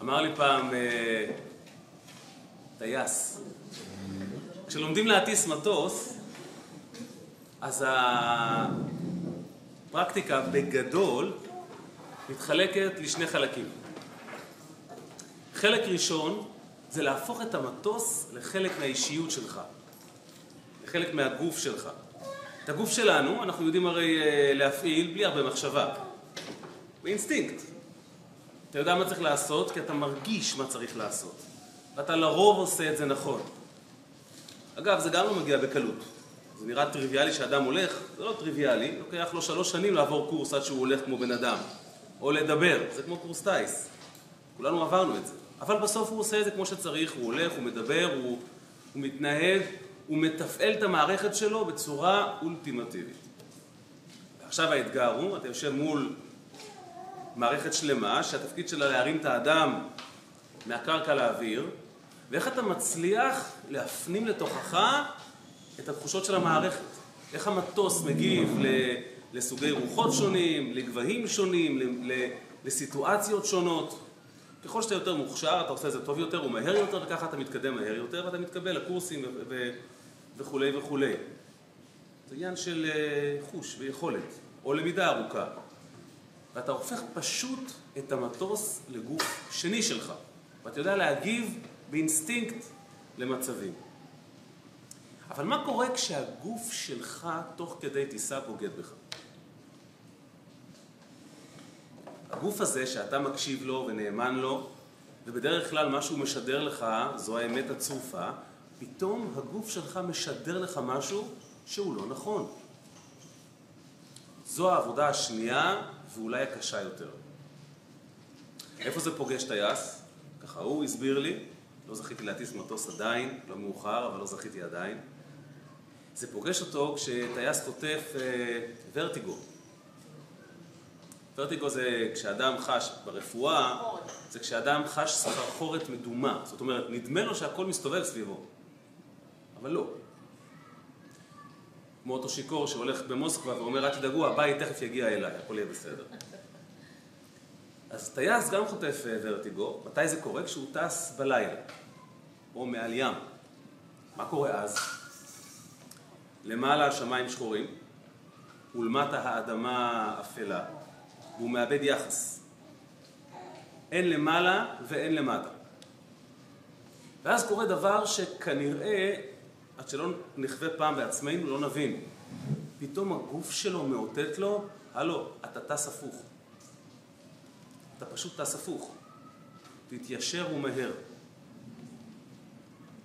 אמר לי פעם טייס, כשלומדים להטיס מטוס, אז הפרקטיקה בגדול מתחלקת לשני חלקים. חלק ראשון זה להפוך את המטוס לחלק מהאישיות שלך, לחלק מהגוף שלך. את הגוף שלנו אנחנו יודעים הרי להפעיל בלי הרבה מחשבה, באינסטינקט. אתה יודע מה צריך לעשות כי אתה מרגיש מה צריך לעשות, ואתה לרוב עושה את זה נכון. אגב, זה גם לא מגיע בקלות. זה נראה טריוויאלי שאדם הולך, זה לא טריוויאלי, לוקח לו שלוש שנים לעבור קורס עד שהוא הולך כמו בן אדם. או לדבר, זה כמו קורס טייס. כולנו עברנו את זה. אבל בסוף הוא עושה את זה כמו שצריך, הוא הולך, הוא מדבר, הוא, הוא מתנהג, הוא מתפעל את המערכת שלו בצורה אולטימטיבית. ועכשיו האתגר הוא, אתה יושב מול מערכת שלמה, שהתפקיד שלה להרים את האדם מהקרקע לאוויר, ואיך אתה מצליח להפנים לתוכך את התחושות של המערכת. איך המטוס מגיב לסוגי רוחות שונים, לגבהים שונים, לסיטואציות שונות. ככל שאתה יותר מוכשר, אתה עושה את זה טוב יותר ומהר יותר, וככה אתה מתקדם מהר יותר, ואתה מתקבל לקורסים וכולי וכולי. זה עניין של חוש ויכולת, או למידה ארוכה. ואתה הופך פשוט את המטוס לגוף שני שלך, ואתה יודע להגיב באינסטינקט למצבים. אבל מה קורה כשהגוף שלך תוך כדי טיסה בוגד בך? הגוף הזה שאתה מקשיב לו ונאמן לו, ובדרך כלל מה שהוא משדר לך זו האמת הצרופה, פתאום הגוף שלך משדר לך משהו שהוא לא נכון. זו העבודה השנייה ואולי הקשה יותר. איפה זה פוגש טייס? ככה הוא הסביר לי, לא זכיתי להטיס מטוס עדיין, לא מאוחר, אבל לא זכיתי עדיין. זה פוגש אותו כשטייס חוטף אה, ורטיגו. ורטיגו זה כשאדם חש ברפואה, זה כשאדם חש סחרחורת מדומה. זאת אומרת, נדמה לו שהכל מסתובב סביבו, אבל לא. כמו אותו שיכור שהולך במוסקבה ואומר, אל תדאגו, הבית תכף יגיע אליי, הכל יהיה בסדר. אז טייס גם חוטף ורטיגו, מתי זה קורה? כשהוא טס בלילה, או מעל ים. מה קורה אז? למעלה השמיים שחורים, ולמטה האדמה אפלה, והוא מאבד יחס. אין למעלה ואין למטה. ואז קורה דבר שכנראה, עד שלא נחווה פעם בעצמנו, לא נבין. פתאום הגוף שלו מאותת לו, הלו, אתה טס הפוך. אתה פשוט טס הפוך. תתיישר ומהר.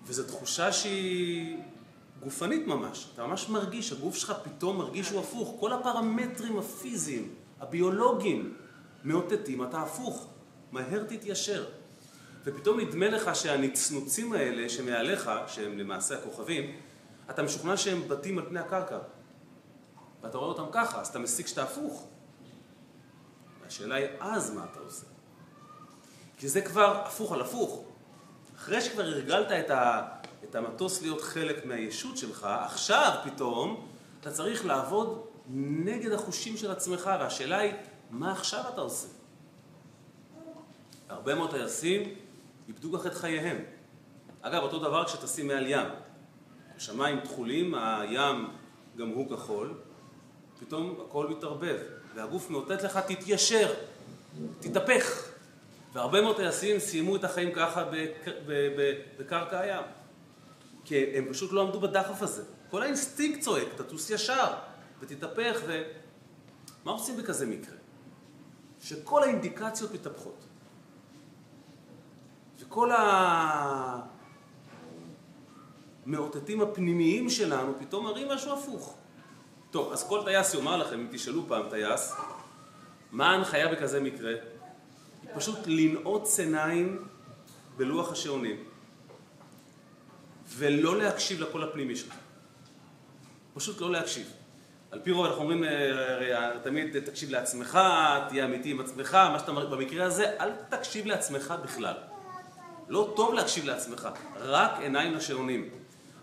וזו תחושה שהיא גופנית ממש. אתה ממש מרגיש, הגוף שלך פתאום מרגיש שהוא הפוך. כל הפרמטרים הפיזיים, הביולוגיים, מאותתים, אתה הפוך. מהר תתיישר. ופתאום נדמה לך שהנצנוצים האלה שמעליך, שהם למעשה הכוכבים, אתה משוכנע שהם בתים על פני הקרקע. ואתה רואה אותם ככה, אז אתה מסיק שאתה הפוך. והשאלה היא, אז מה אתה עושה? כי זה כבר הפוך על הפוך. אחרי שכבר הרגלת את, ה, את המטוס להיות חלק מהישות שלך, עכשיו פתאום אתה צריך לעבוד נגד החושים של עצמך, והשאלה היא, מה עכשיו אתה עושה? הרבה מאוד טייסים איבדו כך את חייהם. אגב, אותו דבר כשטסים מעל ים. השמיים תכולים, הים גם הוא כחול, פתאום הכל מתערבב, והגוף מאותת לך, תתיישר, תתהפך. והרבה מאוד טייסים סיימו את החיים ככה בקרקע הים. כי הם פשוט לא עמדו בדחף הזה. כל האינסטינקט צועק, תטוס ישר, ותתהפך, ו... מה עושים בכזה מקרה? שכל האינדיקציות מתהפכות. וכל המאותתים הפנימיים שלנו פתאום מראים משהו הפוך. טוב, אז כל טייס יאמר לכם, אם תשאלו פעם טייס, מה ההנחיה בכזה מקרה? היא פשוט לנעוץ עיניים בלוח השעונים ולא להקשיב לקול הפנימי שלך. פשוט לא להקשיב. על פי רוב אנחנו אומרים תמיד תקשיב לעצמך, תהיה אמיתי עם עצמך, מה שאתה אומר, במקרה הזה אל תקשיב לעצמך בכלל. לא טוב להקשיב לעצמך, רק עיניים לשעונים.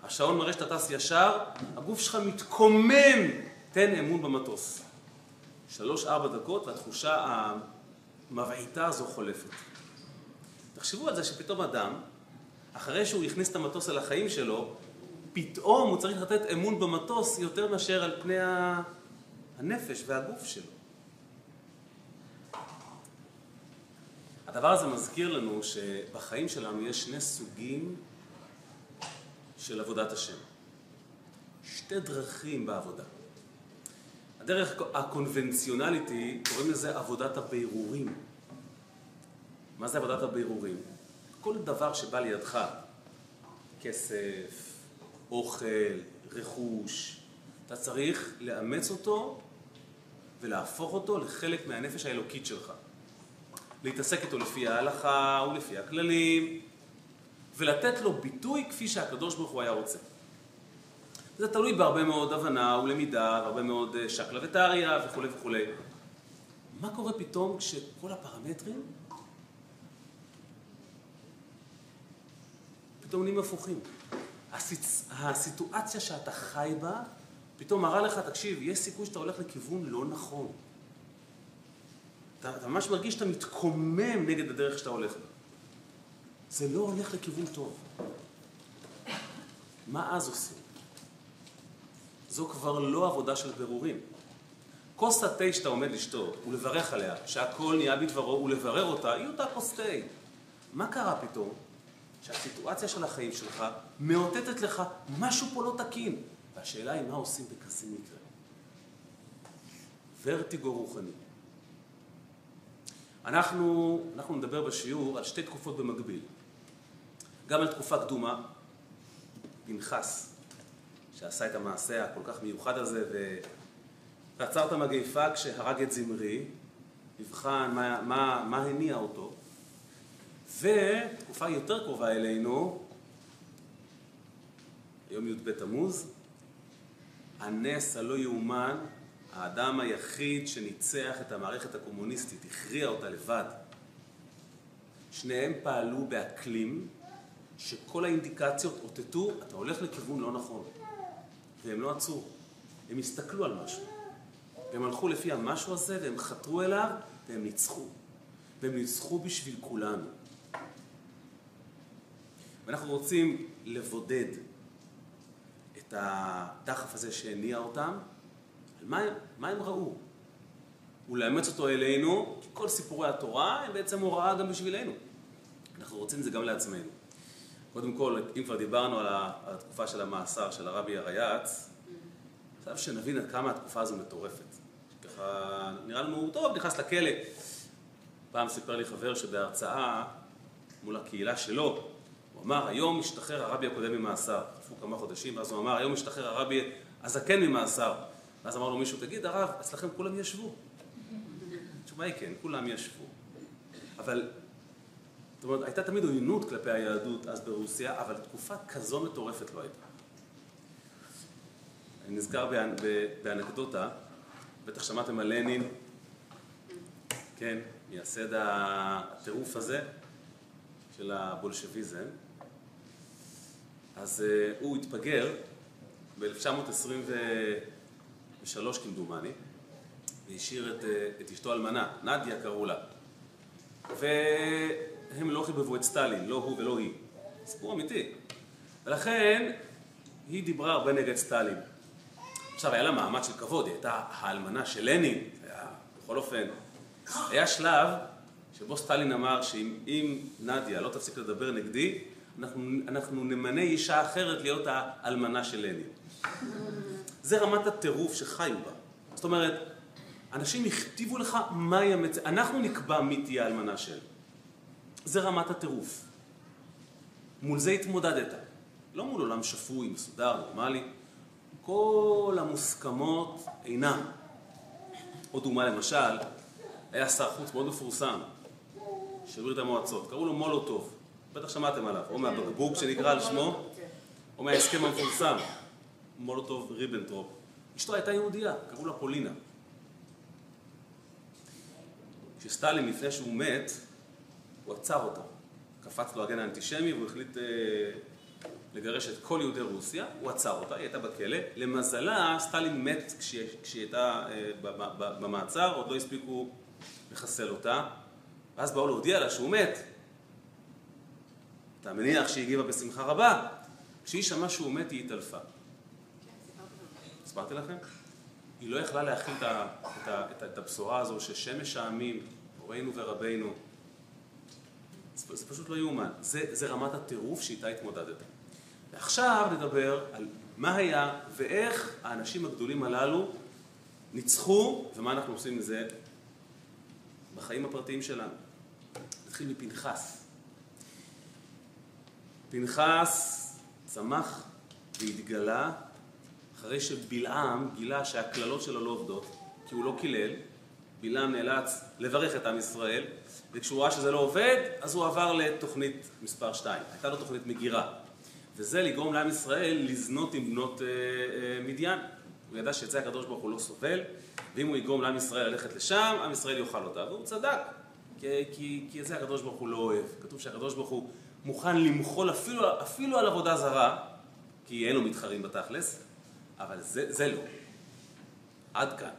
השעון מראה שאתה טס ישר, הגוף שלך מתקומם, תן אמון במטוס. שלוש-ארבע דקות והתחושה המבעיטה הזו חולפת. תחשבו על זה שפתאום אדם, אחרי שהוא הכניס את המטוס אל החיים שלו, פתאום הוא צריך לתת אמון במטוס יותר מאשר על פני הנפש והגוף שלו. הדבר הזה מזכיר לנו שבחיים שלנו יש שני סוגים של עבודת השם. שתי דרכים בעבודה. הדרך הקונבנציונלית היא, קוראים לזה עבודת הבירורים. מה זה עבודת הבירורים? כל דבר שבא לידך, כסף, אוכל, רכוש, אתה צריך לאמץ אותו ולהפוך אותו לחלק מהנפש האלוקית שלך. להתעסק איתו לפי ההלכה ולפי הכללים, ולתת לו ביטוי כפי שהקדוש ברוך הוא היה רוצה. זה תלוי בהרבה מאוד הבנה ולמידה, והרבה מאוד אה, שקלא וטריא וכולי וכולי. מה קורה פתאום כשכל הפרמטרים פתאום נהיים הפוכים? הסיצ... הסיטואציה שאתה חי בה פתאום מראה לך, תקשיב, יש סיכוי שאתה הולך לכיוון לא נכון. אתה, אתה ממש מרגיש שאתה מתקומם נגד הדרך שאתה הולך בה. זה לא הולך לכיוון טוב. מה אז עושים? זו כבר לא עבודה של ברורים. כוס התה שאתה עומד לשתות ולברך עליה, שהכל נהיה בדברו ולברר אותה, היא אותה כוס תה. מה קרה פתאום? שהסיטואציה של החיים שלך מאותתת לך משהו פה לא תקין. והשאלה היא מה עושים בכזה מקרה. ורטיגו רוחני. אנחנו, אנחנו נדבר בשיעור על שתי תקופות במקביל. גם על תקופה קדומה, פנחס, שעשה את המעשה הכל כך מיוחד הזה ועצר את המגפה כשהרג את זמרי, נבחן מה, מה, מה הניע אותו, ותקופה יותר קרובה אלינו, יום י"ב תמוז, הנס הלא יאומן, האדם היחיד שניצח את המערכת הקומוניסטית, הכריע אותה לבד. שניהם פעלו באקלים שכל האינדיקציות אותתו, אתה הולך לכיוון לא נכון. והם לא עצרו, הם הסתכלו על משהו. והם הלכו לפי המשהו הזה והם חתרו אליו והם ניצחו. והם ניצחו בשביל כולנו. ואנחנו רוצים לבודד את הדחף הזה שהניע אותם, מה, מה הם ראו. ולאמץ אותו אלינו, כי כל סיפורי התורה הם בעצם הוראה גם בשבילנו. אנחנו רוצים את זה גם לעצמנו. קודם כל, אם כבר דיברנו על התקופה של המאסר של הרבי הרייץ, עכשיו שנבין עד כמה התקופה הזו מטורפת. ככה נראה לנו, טוב, נכנס לכלא. פעם סיפר לי חבר שבהרצאה מול הקהילה שלו, הוא אמר, היום משתחרר הרבי הקודם ממאסר. עפו כמה חודשים, ואז הוא אמר, היום משתחרר הרבי הזקן ממאסר. ואז אמר לו מישהו, תגיד, הרב, אצלכם כולם ישבו. התשובה היא כן, כולם ישבו. אבל זאת אומרת, הייתה תמיד עוינות כלפי היהדות אז ברוסיה, אבל תקופה כזו מטורפת לא הייתה. אני נזכר באנקדוטה, בטח שמעתם על לנין, כן, מייסד הטירוף הזה של הבולשביזם. אז uh, הוא התפגר ב-1923 כמדומני, והשאיר את, uh, את אשתו אלמנה, נדיה קראו לה. ו... הם לא חיבבו את סטלין, לא הוא ולא היא. סיפור אמיתי. ולכן, היא דיברה הרבה נגד סטלין. עכשיו, היה לה מעמד של כבוד, היא הייתה האלמנה של לנין, היה, בכל אופן. היה שלב שבו סטלין אמר שאם נדיה לא תפסיק לדבר נגדי, אנחנו, אנחנו נמנה אישה אחרת להיות האלמנה של לנין. זה רמת הטירוף שחיו בה. זאת אומרת, אנשים הכתיבו לך מהי המצ... אנחנו נקבע מי תהיה האלמנה של. זה רמת הטירוף. מול זה התמודדת. לא מול עולם שפוי, מסודר, נורמלי. כל המוסכמות אינם. עוד דוגמה למשל, היה שר חוץ מאוד מפורסם של ברית המועצות, קראו לו מולוטוב, בטח שמעתם עליו, או מהבקבוק שנקרא על שמו, או מההסכם המפורסם, מולוטוב ריבנטרופ. אשתו הייתה יהודייה, קראו לה פולינה. כשסטלין, לפני שהוא מת, הוא עצר אותה. קפץ לו הגן האנטישמי והוא החליט אה, לגרש את כל יהודי רוסיה, הוא עצר אותה, היא הייתה בכלא. למזלה, סטלין מת כשהיא, הייתה אה, במעצר, עוד לא הספיקו לחסל אותה. ואז באו להודיע לה שהוא מת. אתה מניח שהיא הגיבה בשמחה רבה. כשהיא שמעה שהוא מת היא התעלפה. הסברתי לכם? היא לא יכלה להכיל את, את, את, את הבשורה הזו ששמש העמים, הורינו ורבינו, זה, זה פשוט לא יאומן. זה, זה רמת הטירוף שאיתה התמודדת. ועכשיו נדבר על מה היה ואיך האנשים הגדולים הללו ניצחו ומה אנחנו עושים מזה בחיים הפרטיים שלנו. נתחיל מפנחס. פנחס צמח והתגלה אחרי שבלעם גילה שהקללות שלו לא עובדות, כי הוא לא קילל, בלעם נאלץ לברך את עם ישראל, וכשהוא ראה שזה לא עובד, אז הוא עבר לתוכנית מספר 2. הייתה לו תוכנית מגירה. וזה לגרום לעם ישראל לזנות עם בנות אה, אה, מדיין. הוא ידע שאת זה הקדוש ברוך הוא לא סובל, ואם הוא יגרום לעם ישראל ללכת לשם, עם ישראל יאכל אותה. והוא צדק, כי, כי, כי את זה הקדוש ברוך הוא לא אוהב. כתוב שהקדוש ברוך הוא מוכן למחול אפילו, אפילו על עבודה זרה, כי אין לו מתחרים בתכלס, אבל זה, זה לא. עד כאן.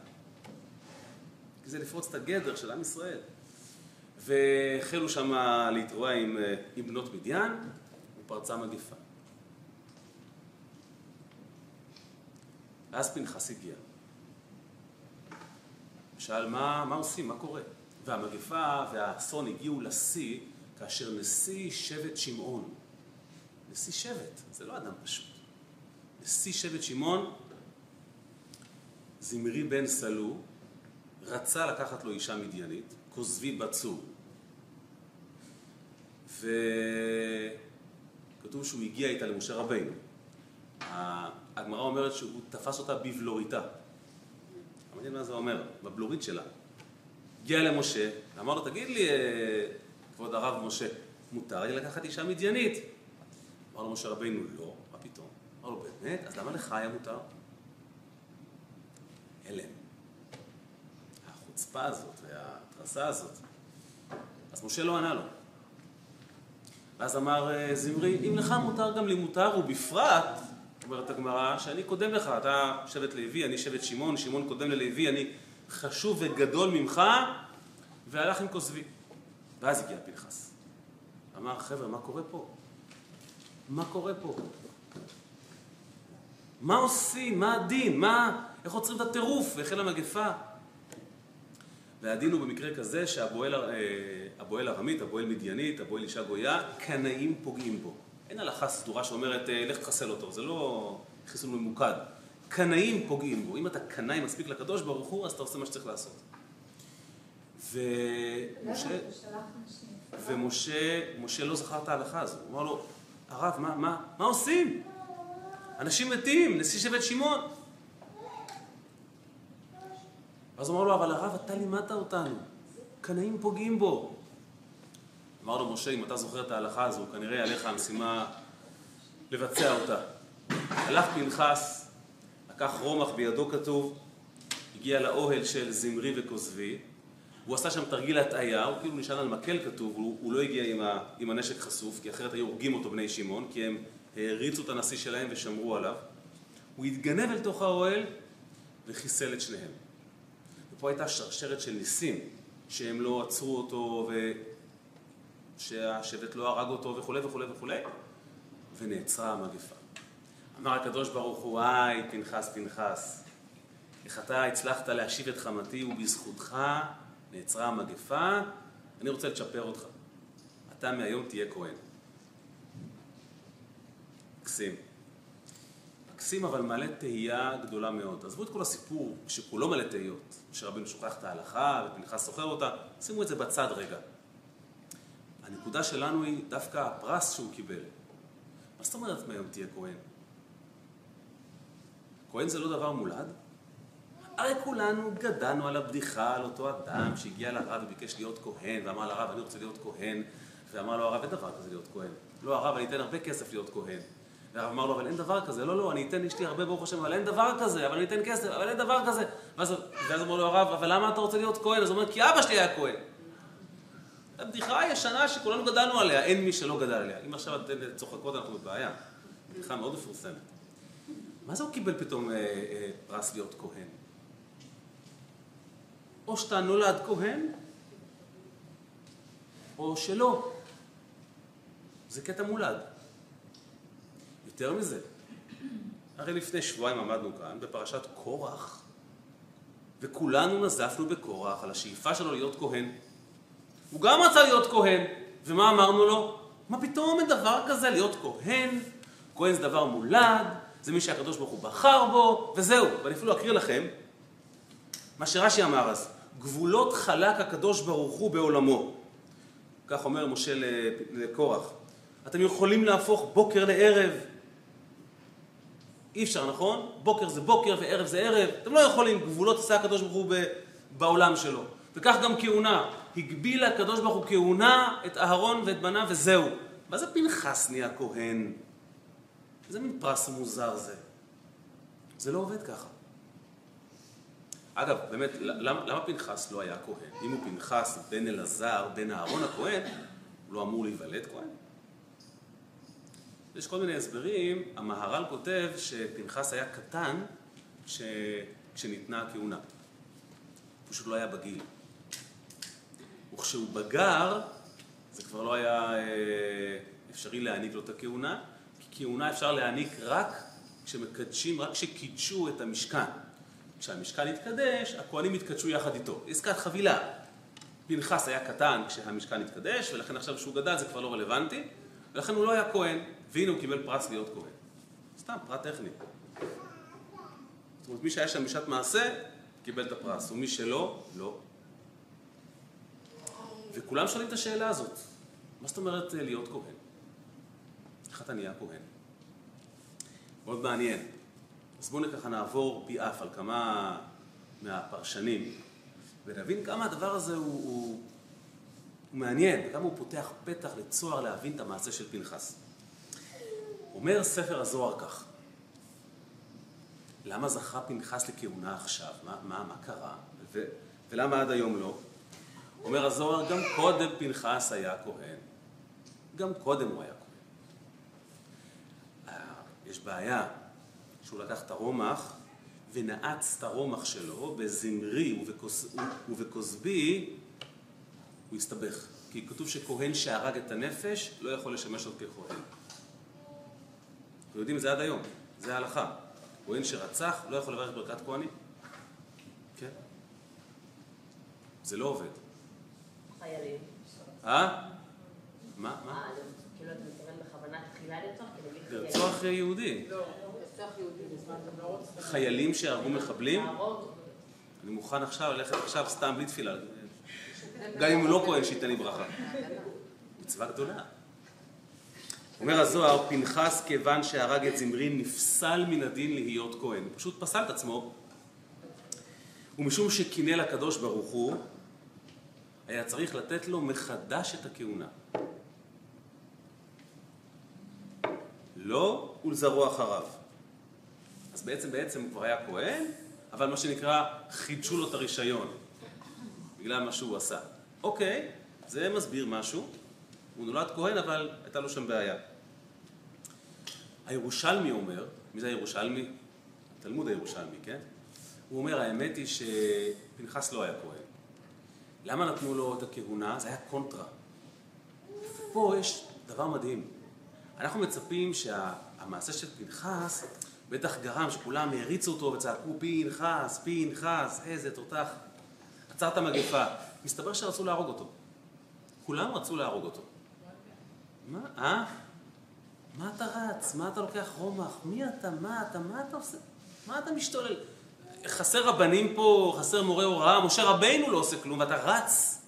כי זה לפרוץ את הגדר של עם ישראל. והחלו שם להתרועע עם, אה, עם בנות מדיין, ופרצה מגיפה. ואז פנחס הגיע. שאל מה, מה עושים, מה קורה? והמגפה והאסון הגיעו לשיא כאשר נשיא שבט שמעון, נשיא שבט, זה לא אדם פשוט, נשיא שבט שמעון, זמרי בן סלו, רצה לקחת לו אישה מדיינית, כוזבי בצור. וכתוב שהוא הגיע איתה למשה רבינו. הגמרא אומרת שהוא תפס אותה בבלוריתה. מעניין מה זה אומר, בבלורית שלה. הגיע למשה, ואמר לו, תגיד לי, אה, כבוד הרב משה, מותר לי לקחת אישה מדיינית? אמר לו משה רבינו, לא? אמר לו, באמת? אז למה לך היה מותר? הלם. החוצפה הזאת וההתרסה הזאת. אז משה לא ענה לו. ואז אמר אה, זמרי, אם לך מותר גם לי מותר, ובפרט אומרת הגמרא, שאני קודם לך, אתה שבט לוי, אני שבט שמעון, שמעון קודם ללוי, אני חשוב וגדול ממך, והלך עם כוזבי. ואז הגיע פנחס. אמר, חבר'ה, מה קורה פה? מה קורה פה? מה עושים? מה הדין? מה... איך עוצרים את הטירוף? והחלה מגפה. והדין הוא במקרה כזה שהבועל אה, ארמית, הבועל מדיינית, הבועל אישה גויה, קנאים פוגעים בו. אין הלכה סדורה שאומרת, אה, לך תחסל אותו, זה לא חיסול ממוקד. קנאים פוגעים בו. אם אתה קנאי מספיק לקדוש ברוך הוא, אז אתה עושה מה שצריך לעשות. ומשה, ומשה משה לא זכר את ההלכה הזו. הוא אמר לו, הרב, מה, מה, מה עושים? אנשים מתים, נשיא שבט שמעון. אז אמר לו, אבל הרב, אתה לימדת אותנו. קנאים פוגעים בו. אמר לו משה, אם אתה זוכר את ההלכה הזו, כנראה עליך המשימה לבצע אותה. הלך פנחס, לקח רומח בידו כתוב, הגיע לאוהל של זמרי וכוזבי, הוא עשה שם תרגיל הטעיה, הוא כאילו נשען על מקל כתוב, הוא, הוא לא הגיע עם, ה, עם הנשק חשוף, כי אחרת היו הורגים אותו בני שמעון, כי הם העריצו את הנשיא שלהם ושמרו עליו. הוא התגנב אל תוך האוהל וחיסל את שניהם. ופה הייתה שרשרת של ניסים, שהם לא עצרו אותו שהשבט לא הרג אותו וכולי וכולי וכולי, ונעצרה המגפה. אמר הקדוש ברוך הוא, היי, פנחס, פנחס, איך אתה הצלחת להשיב את חמתי ובזכותך נעצרה המגפה, אני רוצה לצ'פר אותך. אתה מהיום תהיה כהן. מקסים. מקסים אבל מעלה תהייה גדולה מאוד. עזבו את כל הסיפור שכולו מלא תהיות, שרבנו שוכח את ההלכה ופנחס סוחר אותה, שימו את זה בצד רגע. הנקודה שלנו היא דווקא הפרס שהוא קיבל. מה זאת אומרת מהיום תהיה כהן? כהן זה לא דבר מולד? הרי כולנו גדלנו על הבדיחה על אותו אדם שהגיע לרב וביקש להיות כהן ואמר לרב אני רוצה להיות כהן ואמר לו הרב אין דבר כזה להיות כהן לא הרב אני אתן הרבה כסף להיות כהן והרב אמר לו אבל אין דבר כזה לא לא אני אתן אשתי הרבה ברוך השם אבל אין דבר כזה אבל אני אתן כסף אבל אין דבר כזה ואז, ואז אמר לו הרב אבל למה אתה רוצה להיות כהן אז הוא אומר כי אבא שלי היה כהן הבדיחה הישנה שכולנו גדלנו עליה, אין מי שלא גדל עליה. אם עכשיו אתן צוחקות אנחנו בבעיה. בדיחה מאוד מפורסמת. מה זה הוא קיבל פתאום אה, אה, פרס להיות כהן? או שאתה נולד כהן, או שלא. זה קטע מולד. יותר מזה, הרי לפני שבועיים עמדנו כאן בפרשת קורח, וכולנו נזפנו בקורח על השאיפה שלו להיות כהן. הוא גם רצה להיות כהן, ומה אמרנו לו? מה פתאום אין דבר כזה להיות כהן? כהן זה דבר מולד, זה מי שהקדוש ברוך הוא בחר בו, וזהו. ואני אפילו אקריא לכם מה שרש"י אמר אז, גבולות חלק הקדוש ברוך הוא בעולמו. כך אומר משה לקורח. אתם יכולים להפוך בוקר לערב. אי אפשר, נכון? בוקר זה בוקר וערב זה ערב. אתם לא יכולים, גבולות עשה הקדוש ברוך הוא בעולם שלו. וכך גם כהונה. הגביל הקדוש ברוך הוא כהונה את אהרון ואת בניו וזהו. מה זה פנחס נהיה כהן? איזה מין פרס מוזר זה? זה לא עובד ככה. אגב, באמת, למה, למה פנחס לא היה כהן? אם הוא פנחס בן אלעזר, בן אהרון הכהן, הוא לא אמור להיוולד כהן? יש כל מיני הסברים, המהר"ל כותב שפנחס היה קטן ש... כשניתנה הכהונה. פשוט לא היה בגיל. וכשהוא בגר, זה כבר לא היה אה, אפשרי להעניק לו את הכהונה, כי כהונה אפשר להעניק רק כשמקדשים, רק כשקידשו את המשכן. כשהמשכן התקדש, הכהנים התקדשו יחד איתו. עסקת חבילה. פנחס היה קטן כשהמשכן התקדש, ולכן עכשיו שהוא גדל זה כבר לא רלוונטי, ולכן הוא לא היה כהן, והנה הוא קיבל פרס להיות כהן. סתם, פרט טכני. זאת אומרת, מי שהיה שם בשעת מעשה, קיבל את הפרס, ומי שלא, לא. וכולם שואלים את השאלה הזאת, מה זאת אומרת אה, להיות כהן? איך אתה נהיה כהן? מאוד מעניין. אז בואו ככה נעבור פי אף על כמה מהפרשנים, ונבין כמה הדבר הזה הוא, הוא, הוא מעניין, וכמה הוא פותח פתח לצוהר להבין את המעשה של פנחס. אומר ספר הזוהר כך, למה זכה פנחס לכהונה עכשיו? מה, מה, מה קרה? ו, ולמה עד היום לא? אומר הזוהר, גם קודם פנחס היה כהן. גם קודם הוא היה כהן. אה, יש בעיה, שהוא לקח את הרומח ונעץ את הרומח שלו בזמרי ובכוסבי, הוא הסתבך. כי כתוב שכהן שהרג את הנפש לא יכול לשמש עוד ככהן. אנחנו יודעים את זה עד היום, זה ההלכה. כהן שרצח לא יכול לברך ברכת כהנים. כן? זה לא עובד. חיילים. אה? מה? מה? אה, כאילו אתה מתכוון בכוונה תחילה לרצוח? לרצוח יהודי. לא, לרצוח יהודי בזמן חיילים שהרגו מחבלים? אני מוכן עכשיו ללכת עכשיו סתם בלי תפילה. גם אם הוא לא כהן שייתן לי ברכה. מצווה גדולה. אומר הזוהר, פנחס כיוון שהרג את זמרי נפסל מן הדין להיות כהן. הוא פשוט פסל את עצמו. ומשום שקינא לקדוש ברוך הוא, היה צריך לתת לו מחדש את הכהונה. לא ולזרוע אחריו. אז בעצם בעצם הוא כבר היה כהן, אבל מה שנקרא חידשו לו את הרישיון בגלל מה שהוא עשה. אוקיי, זה מסביר משהו. הוא נולד כהן אבל הייתה לו שם בעיה. הירושלמי אומר, מי זה הירושלמי? תלמוד הירושלמי, כן? הוא אומר, האמת היא שפנחס לא היה כהן. למה נתנו לו את הכהונה? זה היה קונטרה. פה יש דבר מדהים. אנחנו מצפים שהמעשה של פנחס בטח גרם שכולם העריצו אותו וצעקו פנחס, פנחס, איזה תותח. עצר את המגפה. מסתבר שרצו להרוג אותו. כולם רצו להרוג אותו. מה? אה? מה אתה רץ? מה אתה לוקח רומח? מי אתה? מה אתה? מה אתה עושה? מה אתה משתולל? חסר רבנים פה, חסר מורה הוראה, משה רבינו לא עושה כלום ואתה רץ.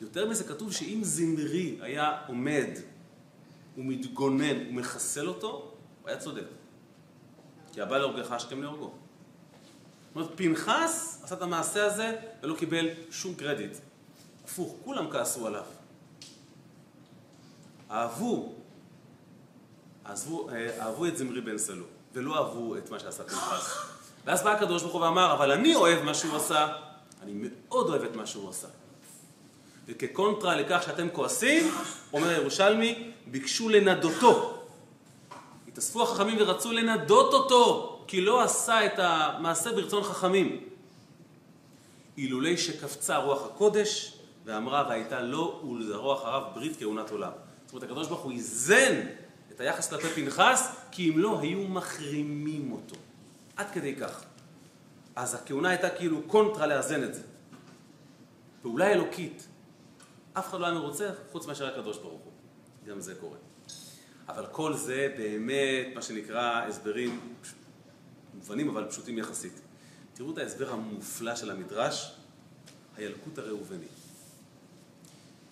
יותר מזה כתוב שאם זמרי היה עומד ומתגונן ומחסל אותו, הוא היה צודק. כי הבא להורגך השכם להורגו. זאת אומרת, פנחס עשה את המעשה הזה ולא קיבל שום קרדיט. הפוך, כולם כעסו עליו. אהבו, עזבו, אה, אהבו את זמרי בן סלו, ולא אהבו את מה שעשה פנחס. ואז בא הקדוש ברוך הוא ואמר, אבל אני אוהב מה שהוא עשה, אני מאוד אוהב את מה שהוא עשה. וכקונטרה לכך שאתם כועסים, אומר ירושלמי, ביקשו לנדותו. התאספו החכמים ורצו לנדות אותו, כי לא עשה את המעשה ברצון חכמים. אילולי שקפצה רוח הקודש, ואמרה והייתה לו ולזרוע אחריו ברית כהונת עולם. זאת אומרת, הקדוש ברוך הוא איזן היחס כלפי פנחס, כי אם לא, היו מחרימים אותו. עד כדי כך. אז הכהונה הייתה כאילו קונטרה לאזן את זה. פעולה אלוקית. אף אחד לא היה מרוצה, חוץ מאשר הקדוש ברוך הוא. גם זה קורה. אבל כל זה באמת, מה שנקרא, הסברים מובנים אבל פשוטים יחסית. תראו את ההסבר המופלא של המדרש, הילקוט הראובני.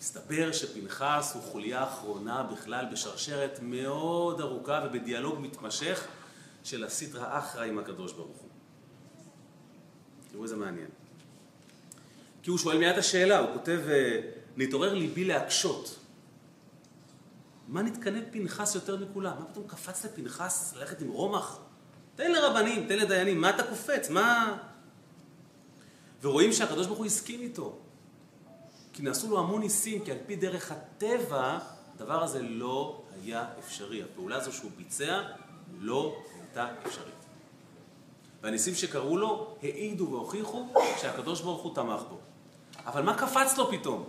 מסתבר שפנחס הוא חוליה אחרונה בכלל בשרשרת מאוד ארוכה ובדיאלוג מתמשך של הסטרא אחרא עם הקדוש ברוך הוא. תראו איזה מעניין. כי הוא שואל מיד השאלה, הוא כותב, נתעורר ליבי להקשות. מה נתקנא פנחס יותר מכולם? מה פתאום קפץ לפנחס ללכת עם רומח? תן לרבנים, תן לדיינים, מה אתה קופץ? מה... ורואים שהקדוש ברוך הוא הסכים איתו. כי נעשו לו המון ניסים, כי על פי דרך הטבע, הדבר הזה לא היה אפשרי. הפעולה הזו שהוא ביצע לא הייתה אפשרית. והניסים שקראו לו העידו והוכיחו שהקדוש ברוך הוא תמך בו. אבל מה קפץ לו פתאום?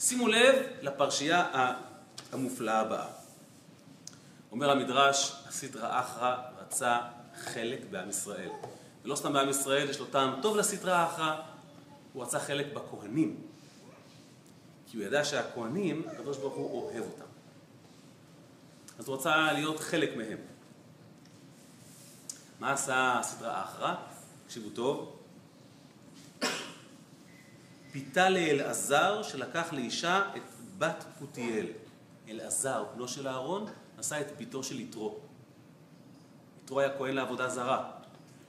שימו לב לפרשייה המופלאה הבאה. אומר המדרש, הסטרא אחרא רצה חלק בעם ישראל. ולא סתם בעם ישראל, יש לו טעם טוב לסטרא אחרא, הוא רצה חלק בכהנים. כי הוא ידע שהכהנים, הקדוש ברוך הוא אוהב אותם. אז הוא רצה להיות חלק מהם. מה עשה הסדרה אחרא? תקשיבו טוב. פיתה לאלעזר שלקח לאישה את בת פותיאל. אלעזר, בנו של אהרון, נשא את ביתו של יתרו. יתרו היה כהן לעבודה זרה.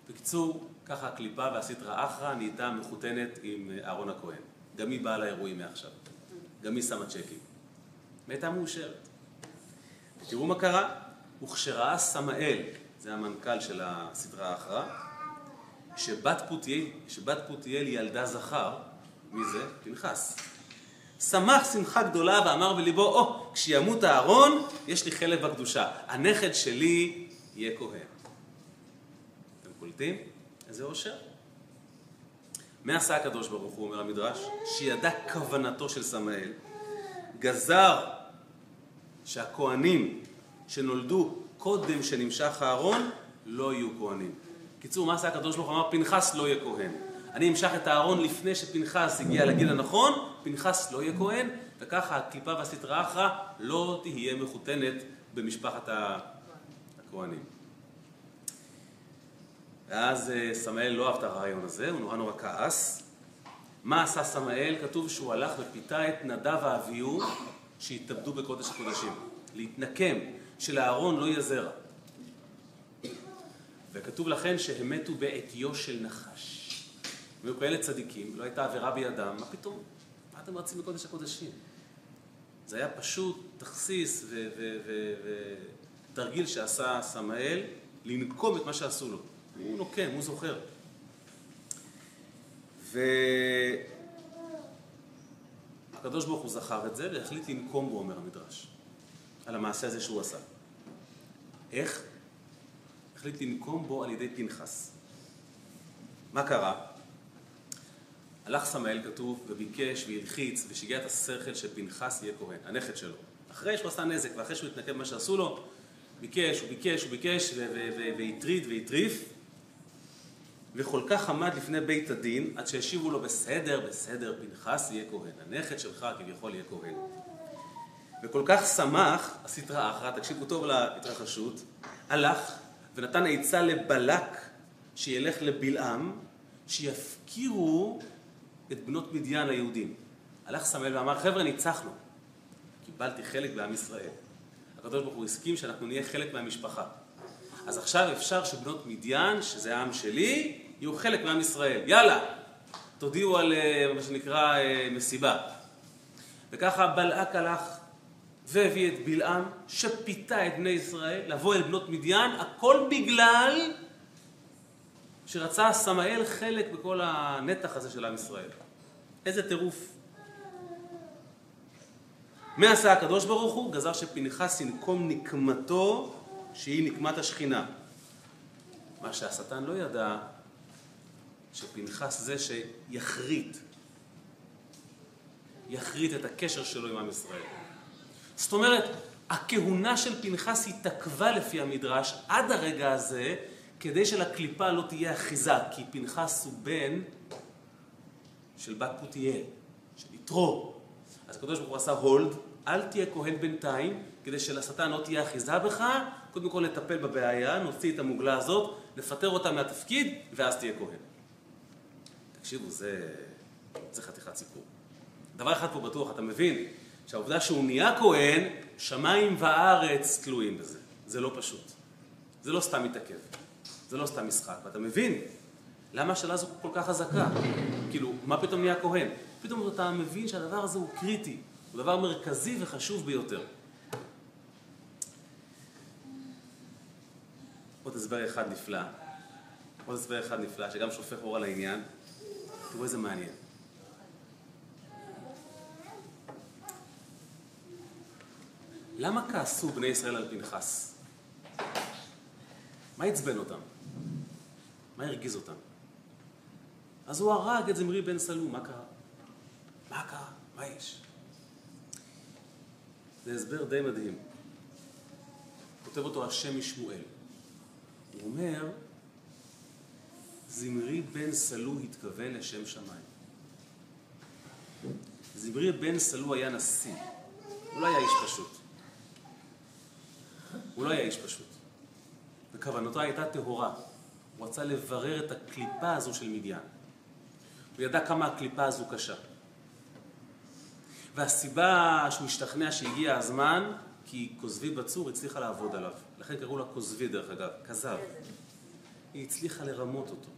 בקיצור, ככה הקליפה והסטרא אחרא נהייתה מחותנת עם אהרון הכהן. גם היא באה לאירועים מעכשיו. גם היא שמה צ'קים. והייתה מאושרת. תראו מה קרה. וכשראה סמאל, זה המנכ"ל של הסדרה האחרה, שבת פותיאל, שבת פותיאל ילדה זכר, מי זה? פנחס. שמח שמחה גדולה ואמר בליבו, או, oh, כשימות אהרון, יש לי חלק בקדושה. הנכד שלי יהיה כהן. אתם קולטים? איזה אושר. מה עשה הקדוש ברוך הוא, אומר המדרש? שידע כוונתו של סמאל, גזר שהכהנים שנולדו קודם שנמשך הארון לא יהיו כהנים. קיצור, מה עשה הקדוש ברוך הוא? אמר, פנחס לא יהיה כהן. אני אמשך את הארון לפני שפנחס הגיע לגיל הנכון, פנחס לא יהיה כהן, וככה הקליפה והסטרא אחרא לא תהיה מחותנת במשפחת הכהנים. ואז אה, סמאל לא אהב את הרעיון הזה, הוא נורא נורא כעס. מה עשה סמאל? כתוב שהוא הלך ופיתה את נדב ואביהו שהתאבדו בקודש הקודשים. להתנקם, שלאהרון לא יהיה זרע. וכתוב לכן שהם מתו בעטיו של נחש. והיו כאלה צדיקים, לא הייתה עבירה בידם, מה פתאום? מה אתם רצים בקודש הקודשים? זה היה פשוט תכסיס ותרגיל שעשה סמאל לנקום את מה שעשו לו. הוא נוקם, הוא זוכר. והקדוש ברוך הוא זכר את זה והחליט לנקום בו, אומר המדרש, על המעשה הזה שהוא עשה. איך? החליט לנקום בו על ידי פנחס. מה קרה? הלך סמאל, כתוב, וביקש והלחיץ ושיגע את השכל שפנחס יהיה כהן, הנכד שלו. אחרי שהוא עשה נזק ואחרי שהוא התנקם במה שעשו לו, ביקש, הוא ביקש, הוא ביקש, והטריד והטריף, וכל כך עמד לפני בית הדין, עד שהשיבו לו, בסדר, בסדר, פנחס יהיה כהן, הנכד שלך כביכול יהיה כהן. וכל כך שמח, הסטרא אחרא, תקשיבו טוב להתרחשות, הלך ונתן עצה לבלק שילך לבלעם, שיפקירו את בנות מדיין ליהודים. הלך סמל ואמר, חבר'ה, ניצחנו. קיבלתי חלק בעם ישראל. הוא הסכים שאנחנו נהיה חלק מהמשפחה. אז עכשיו אפשר שבנות מדיין, שזה העם שלי, יהיו חלק מעם ישראל. יאללה, תודיעו על אה, מה שנקרא אה, מסיבה. וככה בלעק הלך והביא את בלעם, שפיתה את בני ישראל לבוא אל בנות מדיין, הכל בגלל שרצה סמאל חלק בכל הנתח הזה של עם ישראל. איזה טירוף. מה עשה הקדוש ברוך הוא? גזר שפנחס ינקום נקמתו שהיא נקמת השכינה. מה שהשטן לא ידע, שפנחס זה שיחריט, יחריט את הקשר שלו עם עם ישראל. זאת אומרת, הכהונה של פנחס התעכבה לפי המדרש עד הרגע הזה, כדי שלקליפה לא תהיה אחיזה, כי פנחס הוא בן של בת פותיאל, של יתרו. אז הקדוש ברוך הוא עשה הולד, אל תהיה כהן בינתיים, כדי שלשטן לא תהיה אחיזה בך, קודם כל נטפל בבעיה, נוציא את המוגלה הזאת, נפטר אותה מהתפקיד, ואז תהיה כהן. תקשיבו, זה, זה חתיכת סיפור. דבר אחד פה בטוח, אתה מבין שהעובדה שהוא נהיה כהן, שמיים וארץ תלויים בזה. זה לא פשוט. זה לא סתם מתעכב. זה לא סתם משחק. ואתה מבין למה השאלה הזו כל כך חזקה. כאילו, מה פתאום נהיה כהן? פתאום אתה מבין שהדבר הזה הוא קריטי. הוא דבר מרכזי וחשוב ביותר. עוד הסבר אחד נפלא. עוד הסבר אחד נפלא, שגם שופך אור על העניין. תראו איזה מעניין. למה כעסו בני ישראל על פנחס? מה עצבן אותם? מה הרגיז אותם? אז הוא הרג את זמרי בן סלום, מה קרה? מה קרה? מה יש? זה הסבר די מדהים. כותב אותו השם משמואל. הוא אומר, זמרי בן סלו התכוון לשם שמיים. זמרי בן סלו היה נשיא, הוא לא היה איש פשוט. הוא לא היה איש פשוט. וכוונתו הייתה טהורה. הוא רצה לברר את הקליפה הזו של מדיין. הוא ידע כמה הקליפה הזו קשה. והסיבה שהוא השתכנע שהגיע הזמן, כי כוזבי בצור הצליחה לעבוד עליו. לכן קראו לה כוזבי דרך אגב, כזב. היא הצליחה לרמות אותו.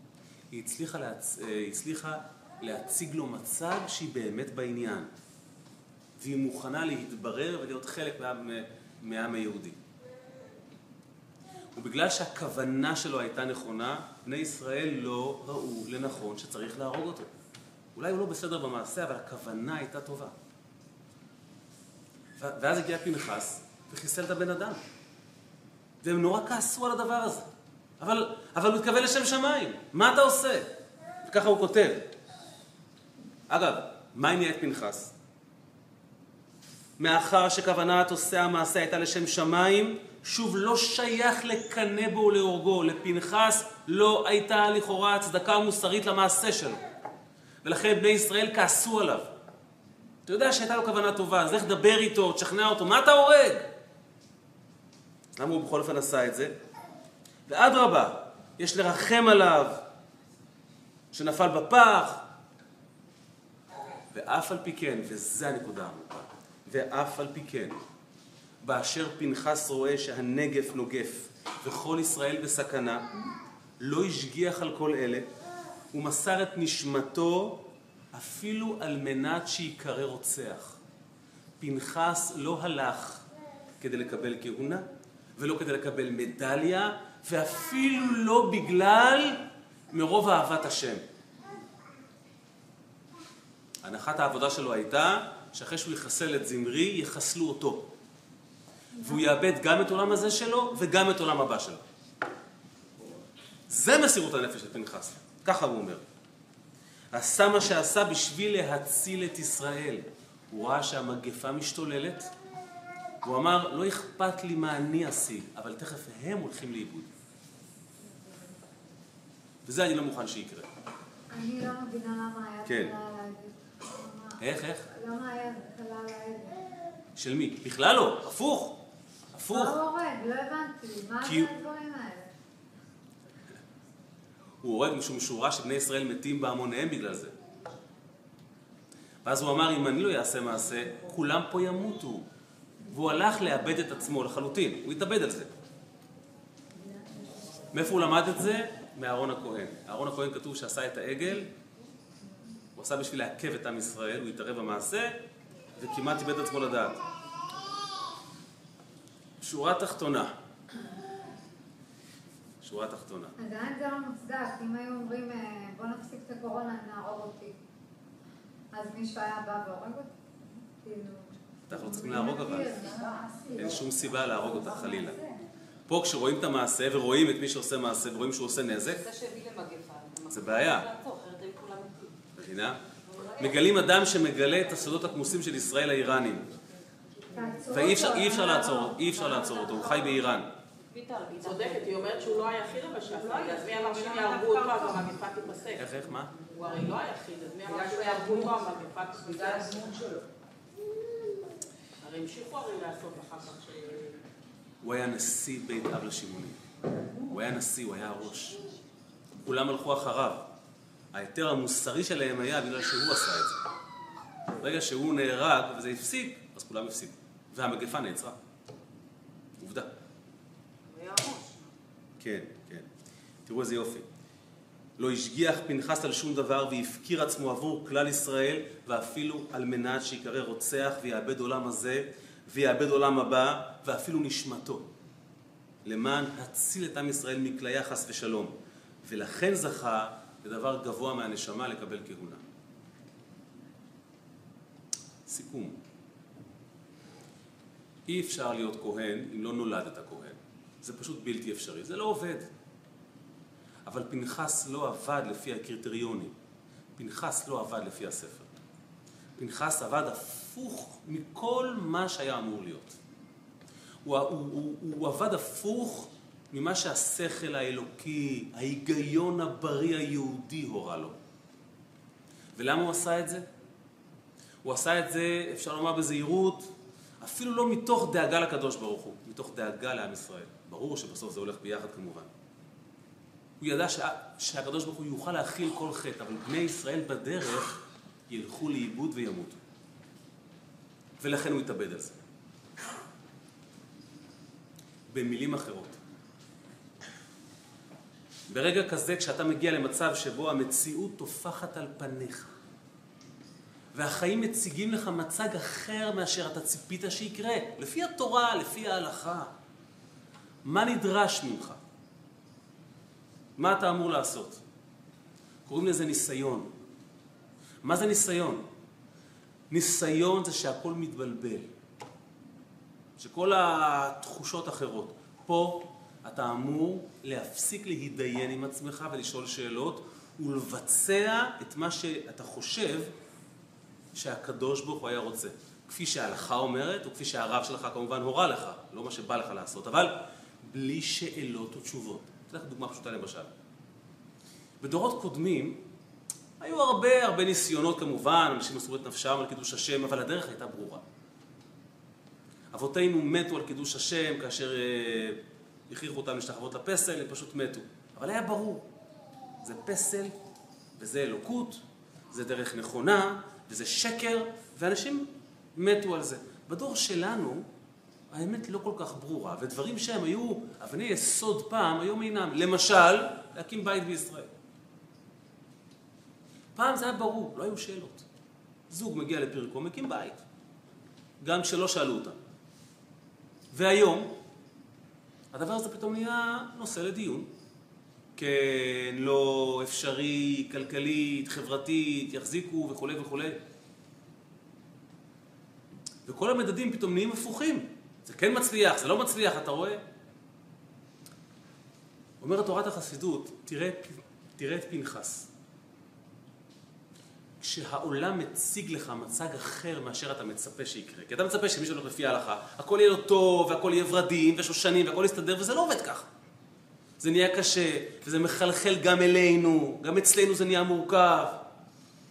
היא הצליחה, להצ... היא הצליחה להציג לו מצג שהיא באמת בעניין. והיא מוכנה להתברר ולהיות חלק מהעם, מהעם היהודי. ובגלל שהכוונה שלו הייתה נכונה, בני ישראל לא ראו לנכון שצריך להרוג אותו. אולי הוא לא בסדר במעשה, אבל הכוונה הייתה טובה. ואז הגיע פנחס וחיסל את הבן אדם. והם נורא כעסו על הדבר הזה. אבל, אבל הוא התכוון לשם שמיים, מה אתה עושה? וככה הוא כותב. אגב, מה הניע את פנחס? מאחר שכוונת עושה המעשה הייתה לשם שמיים, שוב לא שייך לקנא בו ולהורגו. לפנחס לא הייתה לכאורה הצדקה מוסרית למעשה שלו. ולכן בני ישראל כעסו עליו. אתה יודע שהייתה לו כוונה טובה, אז לך דבר איתו, תשכנע אותו, מה אתה הורג? למה הוא בכל אופן עשה את זה? ואדרבה, יש לרחם עליו, שנפל בפח, ואף על פי כן, וזו הנקודה העמוקה, ואף על פי כן, באשר פנחס רואה שהנגף נוגף וכל ישראל בסכנה, לא השגיח על כל אלה, ומסר את נשמתו אפילו על מנת שיקרא רוצח. פנחס לא הלך כדי לקבל כהונה, ולא כדי לקבל מדליה, ואפילו לא בגלל מרוב אהבת השם. הנחת העבודה שלו הייתה שאחרי שהוא יחסל את זמרי, יחסלו אותו. והוא יאבד גם את עולם הזה שלו וגם את עולם הבא שלו. זה מסירות הנפש של פנחס, ככה הוא אומר. עשה מה שעשה בשביל להציל את ישראל. הוא ראה שהמגפה משתוללת, הוא אמר, לא אכפת לי מה אני אשיג, אבל תכף הם הולכים לאיבוד. וזה אני לא מוכן שיקרה. אני לא מבינה למה היה כן. קלה על העגל. איך, איך? למה היה קלה על העגל? של מי? בכלל לא, הפוך. הפוך. מה הוא הורג? לא הבנתי. מה זה הדברים האלה? הוא הורג משום שהוא ראה שבני ישראל מתים בהמוניהם בגלל זה. ואז הוא אמר, אם אני לא אעשה מעשה, כולם פה ימותו. והוא הלך לאבד את עצמו לחלוטין, הוא התאבד על זה. מאיפה הוא למד את זה? מאהרון הכהן. אהרון הכהן כתוב שעשה את העגל, הוא עשה בשביל לעכב את עם ישראל, הוא התערב במעשה, וכמעט איבד את עצמו לדעת. שורה תחתונה. שורה תחתונה. עדיין זה לא מוצדק. אם היו אומרים, אה, בוא נפסיק את הקורונה, נהרוג אותי. אז מישהו היה בא והורג אותי? כאילו... אנחנו לא צריכים להרוג אבל. אין שום סיבה להרוג אותך חלילה. פה כשרואים את המעשה ורואים את מי שעושה מעשה ורואים שהוא עושה נזק, זה בעיה. מבינה? מגלים אדם שמגלה את הסודות הכמוסים של ישראל האיראנים. ואי אפשר, לעצור? אי אפשר לעצור אותו, הוא חי באיראן. צודקת, היא אומרת שהוא לא היחיד אבל שעשה לא. אז מי אמר שאם למה יהרגו אותו אז? המגפה תיפסק? איך, איך, מה? הוא הרי לא היחיד, אז מי אמר שאם שהוא יהרגו אותו המגפה תיפסק? בגלל הדמות שלו. הרי המשיכו הרי לעשות אחר כך ש... הוא היה נשיא בית אב לשימונים. הוא היה נשיא, הוא היה הראש. כולם הלכו אחריו. ההיתר המוסרי שלהם היה בגלל שהוא עשה את זה. ברגע שהוא נהרג וזה הפסיק, אז כולם הפסיקו. והמגפה נעצרה. עובדה. הוא היה ראש. כן, כן. תראו איזה יופי. לא השגיח פנחס על שום דבר והפקיר עצמו עבור כלל ישראל ואפילו על מנת שיקרא רוצח ויאבד עולם הזה ויאבד עולם הבא ואפילו נשמתו למען הציל את עם ישראל מכליה חס ושלום ולכן זכה לדבר גבוה מהנשמה לקבל כהונה. סיכום אי אפשר להיות כהן אם לא נולדת כהן. זה פשוט בלתי אפשרי, זה לא עובד. אבל פנחס לא עבד לפי הקריטריונים. פנחס לא עבד לפי הספר. פנחס עבד הפוך מכל מה שהיה אמור להיות. הוא, הוא, הוא, הוא עבד הפוך ממה שהשכל האלוקי, ההיגיון הבריא היהודי הורה לו. ולמה הוא עשה את זה? הוא עשה את זה, אפשר לומר בזהירות, אפילו לא מתוך דאגה לקדוש ברוך הוא, מתוך דאגה לעם ישראל. ברור שבסוף זה הולך ביחד כמובן. הוא ידע שה, שהקדוש ברוך הוא יוכל להכיל כל חטא, אבל בני ישראל בדרך ילכו לאיבוד וימותו. ולכן הוא התאבד על זה. במילים אחרות, ברגע כזה כשאתה מגיע למצב שבו המציאות טופחת על פניך והחיים מציגים לך מצג אחר מאשר אתה ציפית שיקרה, לפי התורה, לפי ההלכה. מה נדרש ממך? מה אתה אמור לעשות? קוראים לזה ניסיון. מה זה ניסיון? ניסיון זה שהכל מתבלבל, שכל התחושות אחרות. פה אתה אמור להפסיק להתדיין עם עצמך ולשאול שאלות ולבצע את מה שאתה חושב שהקדוש ברוך הוא היה רוצה. כפי שההלכה אומרת, וכפי שהרב שלך כמובן הורה לך, לא מה שבא לך לעשות, אבל בלי שאלות ותשובות. אתן לך דוגמה פשוטה למשל. בדורות קודמים היו הרבה הרבה ניסיונות כמובן, אנשים מסרו את נפשם על קידוש השם, אבל הדרך הייתה ברורה. אבותינו מתו על קידוש השם כאשר אה, הכריחו אותם להשתחוות לפסל, הם פשוט מתו. אבל היה ברור, זה פסל וזה אלוקות, זה דרך נכונה וזה שקר, ואנשים מתו על זה. בדור שלנו האמת לא כל כך ברורה, ודברים שהם היו אבני יסוד פעם, היום אינם. למשל, להקים בית בישראל. פעם זה היה ברור, לא היו שאלות. זוג מגיע לפרקו, מקים בית. גם כשלא שאלו אותם. והיום, הדבר הזה פתאום נהיה נושא לדיון. כן, לא, אפשרי, כלכלית, חברתית, יחזיקו וכולי וכולי. וכל המדדים פתאום נהיים הפוכים. זה כן מצליח, זה לא מצליח, אתה רואה? אומרת תורת החסידות, תראה, תראה את פנחס. כשהעולם מציג לך מצג אחר מאשר אתה מצפה שיקרה. כי אתה מצפה שמי שהולך לפי ההלכה, הכל יהיה לו טוב, והכל יהיה ורדים, ושושנים, והכל יסתדר, וזה לא עובד ככה. זה נהיה קשה, וזה מחלחל גם אלינו, גם אצלנו זה נהיה מורכב.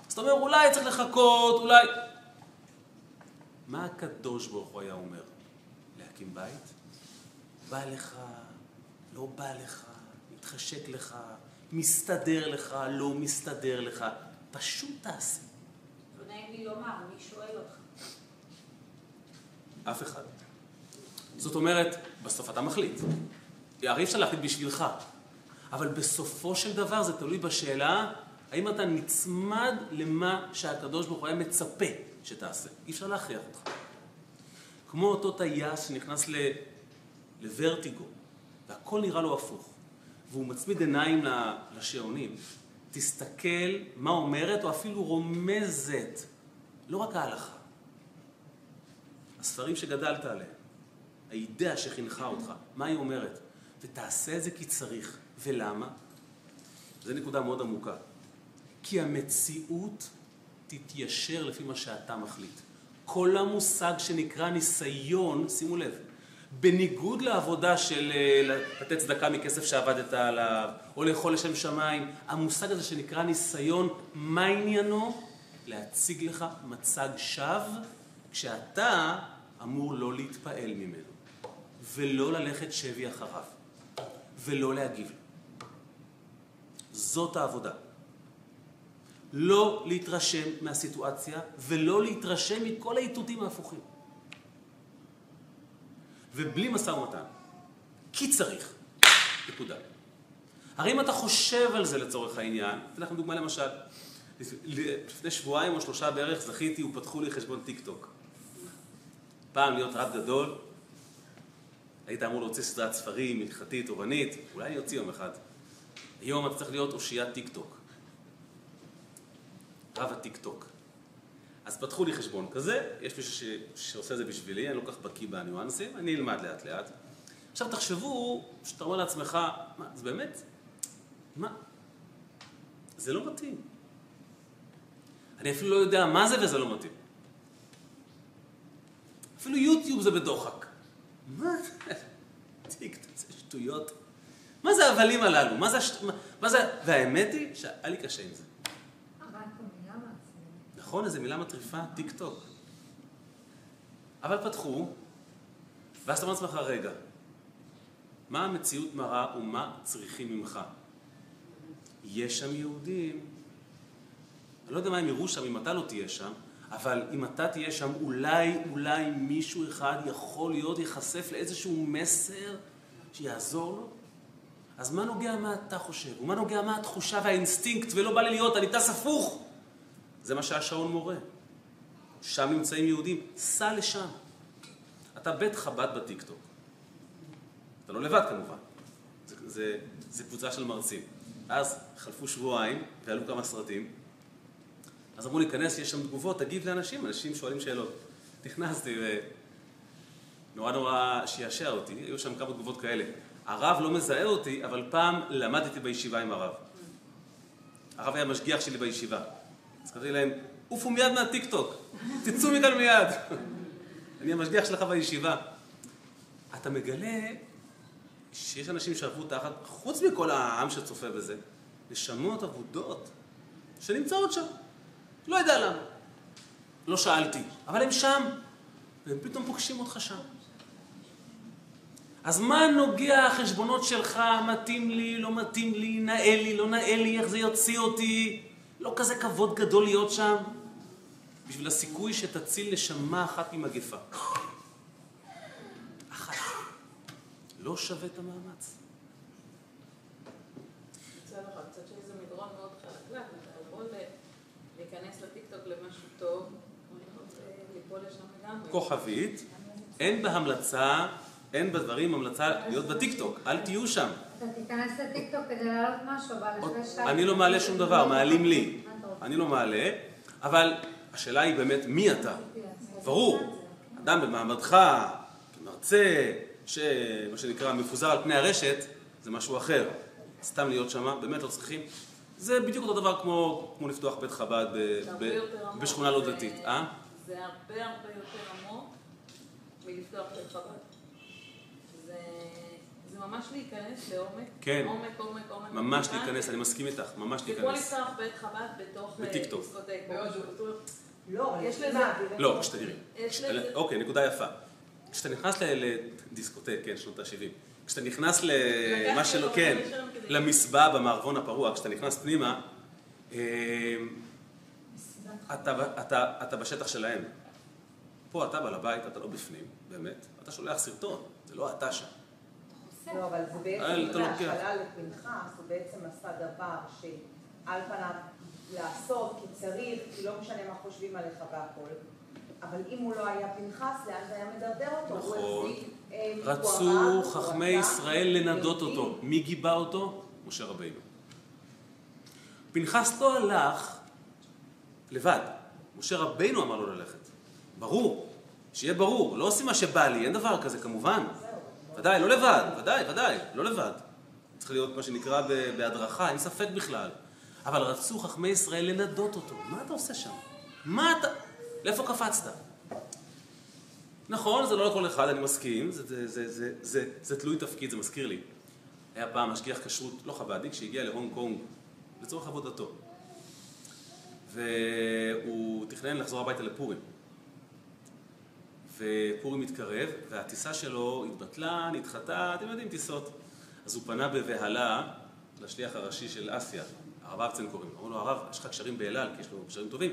אז אתה אומר, אולי צריך לחכות, אולי... מה הקדוש ברוך הוא היה אומר? להקים בית? בא לך, לא בא לך, מתחשק לך, מסתדר לך, לא מסתדר לך. פשוט תעשה. לא נעים לי לומר, מי שואל אותך? אף אחד. זאת אומרת, בסוף אתה מחליט. הרי אי אפשר להחליט בשבילך. אבל בסופו של דבר זה תלוי בשאלה האם אתה נצמד למה שהקדוש ברוך הוא היה מצפה שתעשה. אי אפשר להכריח אותך. כמו אותו טייס שנכנס ל... לוורטיגו, והכל נראה לו הפוך, והוא מצמיד עיניים לשעונים. תסתכל מה אומרת, או אפילו רומזת, לא רק ההלכה. הספרים שגדלת עליהם, האידאה שחינכה אותך, מה היא אומרת? ותעשה את זה כי צריך. ולמה? זו נקודה מאוד עמוקה. כי המציאות תתיישר לפי מה שאתה מחליט. כל המושג שנקרא ניסיון, שימו לב, בניגוד לעבודה של אה, לתת צדקה מכסף שעבדת עליו, או לאכול לשם שמיים, המושג הזה שנקרא ניסיון, מה עניינו? להציג לך מצג שווא, כשאתה אמור לא להתפעל ממנו, ולא ללכת שבי אחריו, ולא להגיב. זאת העבודה. לא להתרשם מהסיטואציה ולא להתרשם מכל האיתותים ההפוכים. ובלי משא ומתן. כי צריך. נקודה. הרי אם אתה חושב על זה לצורך העניין, אתן לכם דוגמה למשל. לפני שבועיים או שלושה בערך זכיתי ופתחו לי חשבון טיק טוק. פעם להיות רב גדול, היית אמור להוציא סדרת ספרים, הלכתית, תורנית, אולי אני אוציא יום אחד. היום אתה צריך להיות אושיית טיק טוק. רב הטיק טוק. אז פתחו לי חשבון כזה, יש מישהו ש... שעושה זה בשבילי, אני לא כך בקיא בניואנסים, אני אלמד לאט לאט. עכשיו תחשבו, שאתה אומר לעצמך, מה, זה באמת? מה? זה לא מתאים. אני אפילו לא יודע מה זה וזה לא מתאים. אפילו יוטיוב זה בדוחק. מה זה? טיק טוק זה שטויות. מה זה ההבלים הללו? מה זה, הש... מה זה... והאמת היא שהיה לי קשה עם זה. נכון, איזו מילה מטריפה, טיק טוק. אבל פתחו, ואז אתה אומר לעצמך, רגע, מה המציאות מראה ומה צריכים ממך? יש שם יהודים, אני לא יודע מה הם יראו שם אם אתה לא תהיה שם, אבל אם אתה תהיה שם, אולי, אולי מישהו אחד יכול להיות, ייחשף לאיזשהו מסר שיעזור לו? אז מה נוגע מה אתה חושב? ומה נוגע מה התחושה והאינסטינקט, ולא בא לי להיות, אני טס הפוך. זה מה שהשעון מורה. שם נמצאים יהודים, סע לשם. אתה בית חב"ד בטיקטוק. אתה לא לבד כמובן. זה, זה, זה קבוצה של מרצים. אז חלפו שבועיים ועלו כמה סרטים. אז אמרו לי, כנס, יש שם תגובות, תגיב לאנשים, אנשים שואלים שאלות. נכנסתי ונורא נורא שיעשע אותי, היו שם כמה תגובות כאלה. הרב לא מזהה אותי, אבל פעם למדתי בישיבה עם הרב. הרב היה משגיח שלי בישיבה. אז כתבתי להם, עופו מיד מהטיקטוק, תצאו מכאן מיד. אני המשגיח שלך בישיבה. אתה מגלה שיש אנשים שעברו תחת, חוץ מכל העם שצופה בזה, נשמות אבודות שנמצאות שם. לא יודע למה. לא שאלתי, אבל הם שם, והם פתאום פוגשים אותך שם. אז מה נוגע החשבונות שלך, מתאים לי, לא מתאים לי, נאה לי, לא נאה לי, איך זה יוציא אותי? לא כזה כבוד גדול להיות שם, בשביל הסיכוי שתציל נשמה אחת ממגפה. אחת. לא שווה את המאמץ. כוכבית, אין בהמלצה, אין בדברים המלצה להיות בטיקטוק, אל תהיו שם. אני לא מעלה שום דבר, מעלים לי. אני לא מעלה, אבל השאלה היא באמת מי אתה. ברור, אדם במעמדך, כמרצה, שמה שנקרא מפוזר על פני הרשת, זה משהו אחר. סתם להיות שם, באמת לא צריכים. זה בדיוק אותו דבר כמו, כמו לפתוח בית חב"ד ב, ב. בשכונה לא דתית. אה? זה הרבה הרבה יותר עמוק מלפתוח בית חב"ד. ממש להיכנס לעומק, כן. עומק, עומק, עומק. ממש עומק. להיכנס, אני מסכים איתך, ממש זה כמו להיכנס. לפתוח בית חב"ד בתוך אה, בטיקטוק. לא, יש לזה-. לא, כשתראי. אוקיי, נקודה יפה. כשאתה נכנס לדיסקוטק, כן, שנות ה-70, כשאתה נכנס למה שלא, כן, למסבע במערבון הפרוע, כשאתה נכנס פנימה, אתה, אתה בשטח שלהם. פה אתה בעל הבית, אתה לא בפנים, באמת. אתה שולח סרטון, זה לא אתה שם. לא, אבל זה בעצם, תלוקח. השאלה לפנחס, הוא בעצם עשה דבר שעל פניו לעשות, כי צריך, כי לא משנה מה חושבים עליך והכל. אבל אם הוא לא היה פנחס, לאן זה היה מדרדר אותו? נכון. אה, רצו חכמי ישראל לנדות. אותו. מי גיבה אותו? משה רבינו. פנחס לא הלך לבד. משה רבינו אמר לו ללכת. ברור. שיהיה ברור. לא עושים מה שבא לי, אין דבר כזה כמובן. ודאי, לא לבד. ודאי, ודאי. לא לבד. צריך להיות מה שנקרא בהדרכה, אין ספק בכלל. אבל רצו חכמי ישראל לנדות אותו. מה אתה עושה שם? מה אתה... לאיפה קפצת? נכון, זה לא לכל אחד, אני מסכים, זה, זה, זה, זה, זה, זה תלוי תפקיד, זה מזכיר לי. היה פעם משגיח כשרות, לא חב"דניק, שהגיע להונג קונג לצורך עבודתו. והוא תכנן לחזור הביתה לפורים. ופורים התקרב, והטיסה שלו התבטלה, נדחתה, אתם יודעים טיסות. אז הוא פנה בבהלה לשליח הראשי של אסיה, הרב ארצן קוראים לו. אמרו לו, הרב, יש לך קשרים באל על, כי יש לו קשרים טובים.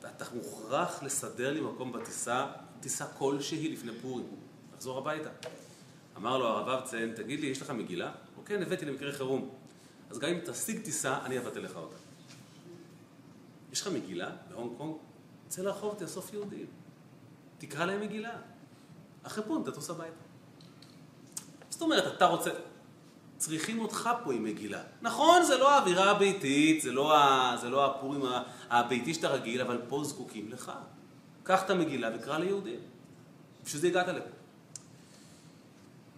אתה, מוכרח לסדר לי מקום בטיסה, טיסה כלשהי לפני פורים, לחזור הביתה. אמר לו הרב ארצן, תגיד לי, יש לך מגילה? הוא כן, הבאתי למקרה חירום. אז גם אם תשיג טיסה, אני אבטל לך אותה. יש לך מגילה בהונג קונג? צא לרחוב, תאסוף יהודים. תקרא להם מגילה. אחרי פורים תטוס הביתה. זאת אומרת, אתה רוצה... צריכים אותך פה עם מגילה. נכון, זה לא האווירה הביתית, זה לא, ה... זה לא הפורים הביתי שאתה רגיל, אבל פה זקוקים לך. קח את המגילה וקרא ליהודים. בשביל זה הגעת לפה.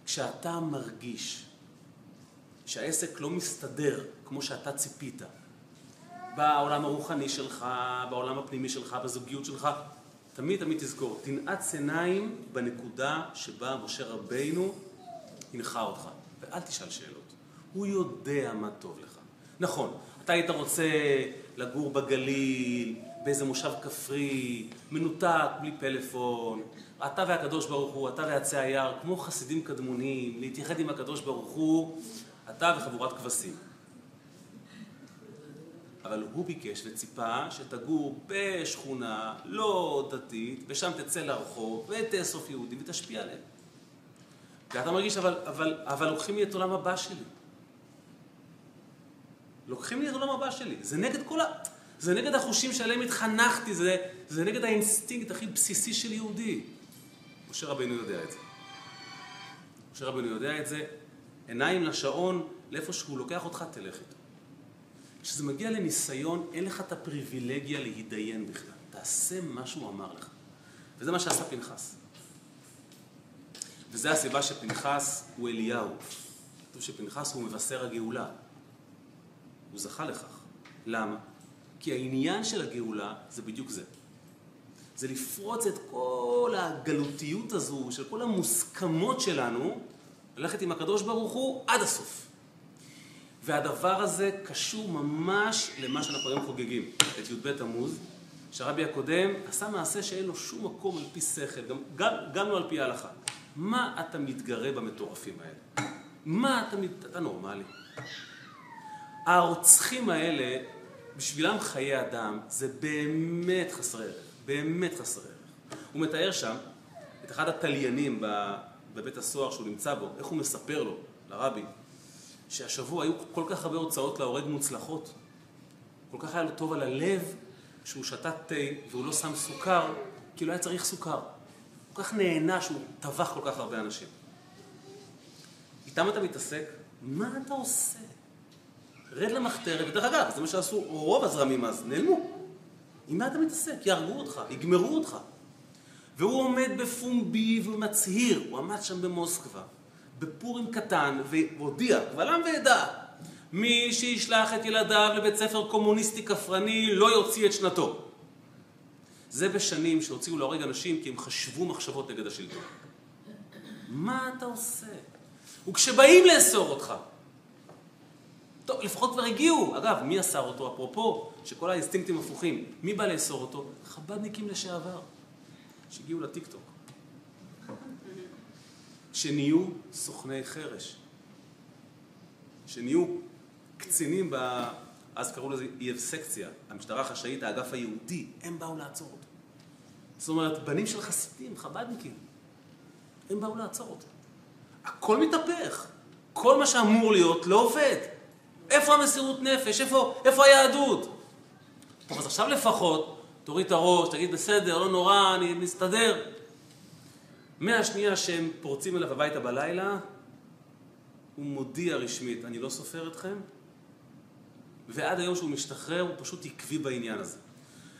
כשאתה מרגיש שהעסק לא מסתדר כמו שאתה ציפית, בעולם הרוחני שלך, בעולם הפנימי שלך, בזוגיות שלך, תמיד תמיד תזכור, תנעץ עיניים בנקודה שבה משה רבינו הנחה אותך, ואל תשאל שאלות. הוא יודע מה טוב לך. נכון, אתה היית רוצה לגור בגליל, באיזה מושב כפרי, מנותק, בלי פלאפון, אתה והקדוש ברוך הוא, אתה ועצי היער, כמו חסידים קדמונים, להתייחד עם הקדוש ברוך הוא, אתה וחבורת כבשים. אבל הוא ביקש וציפה שתגור בשכונה לא דתית, ושם תצא לרחוב, ותאסוף יהודים ותשפיע עליהם. ואתה מרגיש, אבל, אבל, אבל לוקחים לי את עולם הבא שלי. לוקחים לי את עולם הבא שלי. זה נגד כל ה... זה נגד החושים שעליהם התחנכתי, זה, זה נגד האינסטינקט הכי בסיסי של יהודי. משה רבנו יודע את זה. משה רבנו יודע את זה, עיניים לשעון, לאיפה שהוא לוקח אותך, תלך איתו. כשזה מגיע לניסיון, אין לך את הפריבילגיה להידיין בכלל. תעשה מה שהוא אמר לך. וזה מה שעשה פנחס. וזו הסיבה שפנחס הוא אליהו. כתוב שפנחס הוא מבשר הגאולה. הוא זכה לכך. למה? כי העניין של הגאולה זה בדיוק זה. זה לפרוץ את כל הגלותיות הזו של כל המוסכמות שלנו, ללכת עם הקדוש ברוך הוא עד הסוף. והדבר הזה קשור ממש למה שאנחנו היום חוגגים, את י"ב תמוז, שהרבי הקודם עשה מעשה שאין לו שום מקום על פי שכל, גם, גם, גם לא על פי ההלכה. מה אתה מתגרה במטורפים האלה? מה אתה, מת... אתה נורמלי? הרוצחים האלה, בשבילם חיי אדם, זה באמת חסרי ערך, באמת חסרי ערך. הוא מתאר שם את אחד התליינים בבית הסוהר שהוא נמצא בו, איך הוא מספר לו, לרבי, שהשבוע היו כל כך הרבה הוצאות להורג מוצלחות, כל כך היה לו טוב על הלב שהוא שתה תה והוא לא שם סוכר, כי לא היה צריך סוכר. כל כך נהנה שהוא טבח כל כך הרבה אנשים. איתם אתה מתעסק? מה אתה עושה? רד למחתרת, ודרך אגב, זה מה שעשו רוב הזרמים אז, נעלמו. עם מה אתה מתעסק? יהרגו אותך, יגמרו אותך. והוא עומד בפומבי ומצהיר, הוא עמד שם במוסקבה, בפורים קטן, והודיע, קבל עם ועדה, מי שישלח את ילדיו לבית ספר קומוניסטי כפרני לא יוציא את שנתו. זה בשנים שהוציאו להורג אנשים כי הם חשבו מחשבות נגד השלטון. מה אתה עושה? וכשבאים לאסור אותך, טוב, לפחות כבר הגיעו. אגב, מי אסר אותו? אפרופו, שכל האינסטינקטים הפוכים. מי בא לאסור אותו? חב"דניקים לשעבר, שהגיעו לטיקטוק. שנהיו סוכני חרש. שנהיו קצינים ב... אז קראו לזה אייבסקציה, המשטרה החשאית, האגף היהודי, הם באו לעצור אותו. זאת אומרת, בנים של חסידים, חב"דניקים, הם באו לעצור אותו. הכל מתהפך. כל מה שאמור להיות לא עובד. איפה המסירות נפש? איפה, איפה היהדות? אז עכשיו לפחות תוריד את הראש, תגיד בסדר, לא נורא, אני מסתדר. מהשנייה שהם פורצים אליו הביתה בלילה, הוא מודיע רשמית, אני לא סופר אתכם, ועד היום שהוא משתחרר הוא פשוט עקבי בעניין הזה.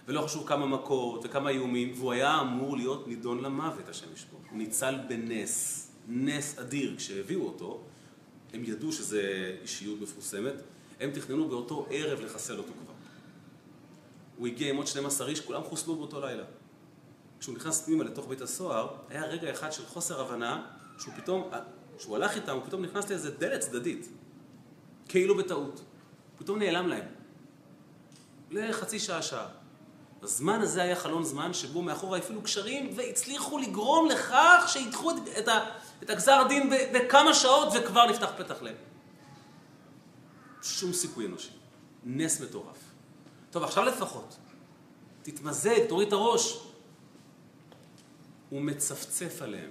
ולא חשוב כמה מכות וכמה איומים, והוא היה אמור להיות נידון למוות, השם ישפוט. הוא ניצל בנס, נס אדיר. כשהביאו אותו, הם ידעו שזה אישיות מפורסמת, הם תכננו באותו ערב לחסל אותו כבר. הוא הגיע עם עוד 12 איש, כולם חוסלו באותו לילה. כשהוא נכנס פנימה לתוך בית הסוהר, היה רגע אחד של חוסר הבנה, שהוא פתאום, כשהוא הלך איתם, הוא פתאום נכנס לאיזה דלת צדדית, כאילו בטעות. פתאום נעלם להם. לחצי שעה, שעה. בזמן הזה היה חלון זמן שבו מאחורה הפעילו קשרים והצליחו לגרום לכך שידחו את, את, ה, את הגזר דין בכמה שעות וכבר נפתח פתח להם. שום סיכוי אנושי. נס מטורף. טוב, עכשיו לפחות. תתמזג, תוריד את הראש. הוא מצפצף עליהם.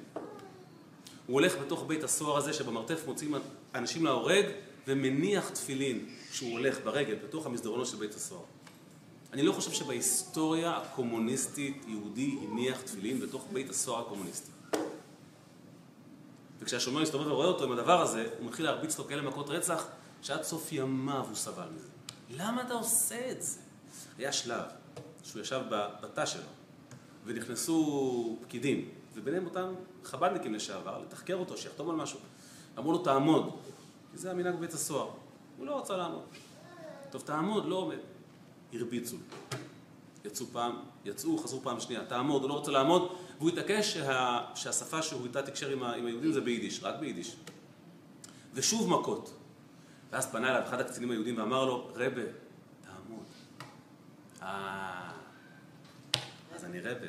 הוא הולך בתוך בית הסוהר הזה שבמרתף מוצאים אנשים להורג ומניח תפילין כשהוא הולך ברגל בתוך המסדרונות של בית הסוהר. אני לא חושב שבהיסטוריה הקומוניסטית יהודי הניח תפילין בתוך בית הסוהר הקומוניסטי. וכשהשומר מסתובב ורואה אותו עם הדבר הזה, הוא מתחיל להרביץ לו כאלה מכות רצח, שעד סוף ימיו הוא סבל מזה. למה אתה עושה את זה? היה שלב שהוא ישב בתא שלו, ונכנסו פקידים, וביניהם אותם חב"דניקים לשעבר, לתחקר אותו, שיחתום על משהו. אמרו לו, תעמוד, כי זה המנהג בבית הסוהר. הוא לא רצה לעמוד. טוב, תעמוד, לא עומד. הרביצו. יצאו פעם, יצאו, חזרו פעם שנייה. תעמוד, הוא לא רוצה לעמוד, והוא התעקש שה, שהשפה שהוא איתה תקשר עם, עם היהודים זה ביידיש, רק ביידיש. ושוב מכות. ואז פנה אליו אחד הקצינים היהודים ואמר לו, רבה, תעמוד. אה, אז אני רבה.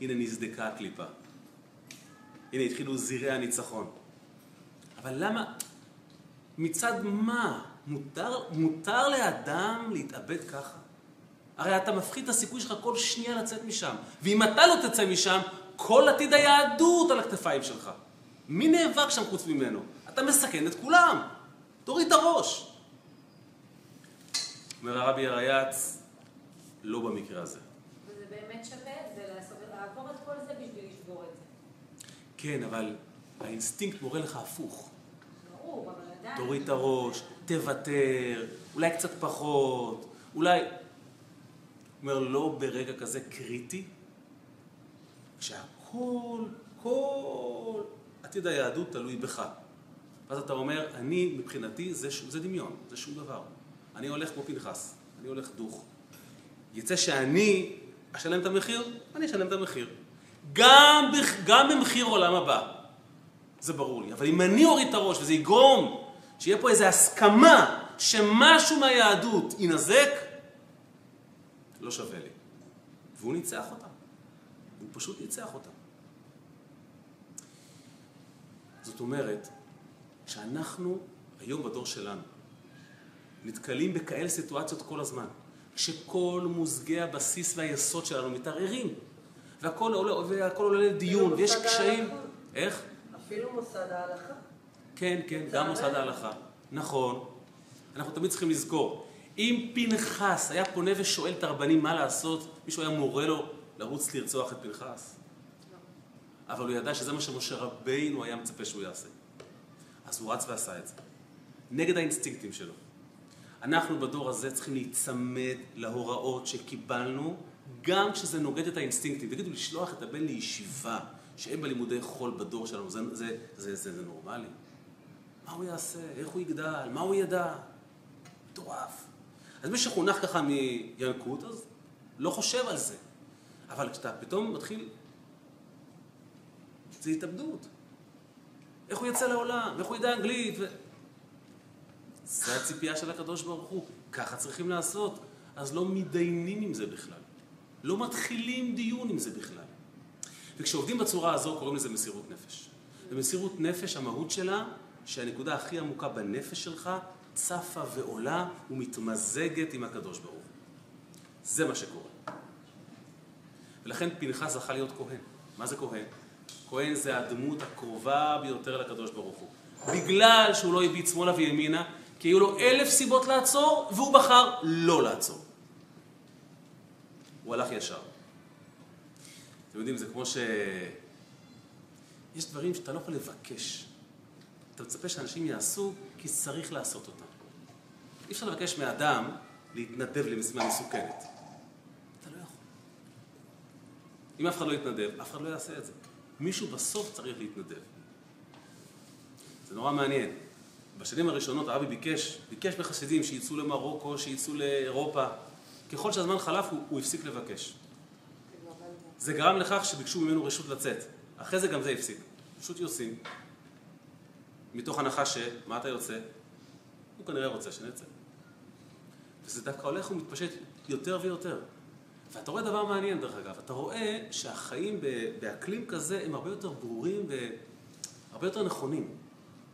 הנה נסדקה הקליפה. הנה התחילו זירי הניצחון. אבל למה, מצד מה? מותר, מותר לאדם להתאבד ככה? הרי אתה מפחית את הסיכוי שלך כל שנייה לצאת משם. ואם אתה לא תצא משם, כל עתיד היהדות על הכתפיים שלך. מי נאבק שם חוץ ממנו? אתה מסכן את כולם. תוריד את הראש. אומר הרבי הריי"ץ, לא במקרה הזה. וזה באמת שווה את זה, לעבור את כל זה בשביל לשבור את זה. כן, אבל האינסטינקט מורה לך הפוך. ברור, אבל עדיין... תוריד את הראש, תוותר, אולי קצת פחות, אולי... אומר, לא ברגע כזה קריטי, כשהכל, כל עתיד היהדות תלוי בך. ואז אתה אומר, אני, מבחינתי, זה, זה דמיון, זה שום דבר. אני הולך כמו פנחס, אני הולך דוך. יצא שאני אשלם את המחיר, אני אשלם את המחיר. גם, גם במחיר עולם הבא. זה ברור לי. אבל אם אני אוריד את הראש וזה יגרום שיהיה פה איזו הסכמה שמשהו מהיהדות ינזק, לא שווה לי. והוא ניצח אותה. הוא פשוט ניצח אותה. זאת אומרת, שאנחנו היום בדור שלנו נתקלים בכאלה סיטואציות כל הזמן, כשכל מוזגי הבסיס והיסוד שלנו מתערערים, והכל עולה, והכל עולה לדיון, ויש קשיים. איך? אפילו מוסד ההלכה. כן, כן, גם מוסד ההלכה. נכון. אנחנו תמיד צריכים לזכור, אם פנחס היה פונה ושואל את הרבנים מה לעשות, מישהו היה מורה לו לרוץ לרצוח את פנחס? אבל הוא ידע שזה מה שמשה רבינו היה מצפה שהוא יעשה. אז הוא רץ ועשה את זה. נגד האינסטינקטים שלו. אנחנו בדור הזה צריכים להיצמד להוראות שקיבלנו, גם כשזה נוגד את האינסטינקטים. תגידו, לשלוח את הבן לישיבה, שאין בה לימודי חול בדור שלנו, זה, זה, זה, זה, זה נורמלי? מה הוא יעשה? איך הוא יגדל? מה הוא ידע? מטורף. אז מי שחונך ככה מינקות, אז לא חושב על זה. אבל כשאתה פתאום מתחיל... זה התאבדות. איך הוא יצא לעולם? איך הוא ידע אנגלית? ו... זה הציפייה של הקדוש ברוך הוא. ככה צריכים לעשות. אז לא מתדיינים עם זה בכלל. לא מתחילים דיון עם זה בכלל. וכשעובדים בצורה הזו קוראים לזה מסירות נפש. ומסירות נפש, המהות שלה, שהנקודה הכי עמוקה בנפש שלך צפה ועולה ומתמזגת עם הקדוש ברוך הוא. זה מה שקורה. ולכן פנחס זכה להיות כהן. מה זה כהן? כהן זה הדמות הקרובה ביותר לקדוש ברוך הוא. בגלל שהוא לא הביט שמאלה וימינה, כי היו לו אלף סיבות לעצור, והוא בחר לא לעצור. הוא הלך ישר. אתם יודעים, זה כמו ש... יש דברים שאתה לא יכול לבקש. אתה מצפה שאנשים יעשו כי צריך לעשות אותם. אי אפשר לבקש מאדם להתנדב למשימה מסוכנת. אתה לא יכול. אם אף אחד לא יתנדב, אף אחד לא יעשה את זה. מישהו בסוף צריך להתנדב. זה נורא מעניין. בשנים הראשונות הרבי ביקש, ביקש מחסידים שיצאו למרוקו, שיצאו לאירופה. ככל שהזמן חלף הוא, הוא הפסיק לבקש. זה גרם לכך שביקשו ממנו רשות לצאת. אחרי זה גם זה הפסיק. פשוט יוצאים. מתוך הנחה ש... מה אתה יוצא? הוא כנראה רוצה שנצא. וזה דווקא הולך ומתפשט יותר ויותר. ואתה רואה דבר מעניין דרך אגב, אתה רואה שהחיים באקלים כזה הם הרבה יותר ברורים והרבה יותר נכונים.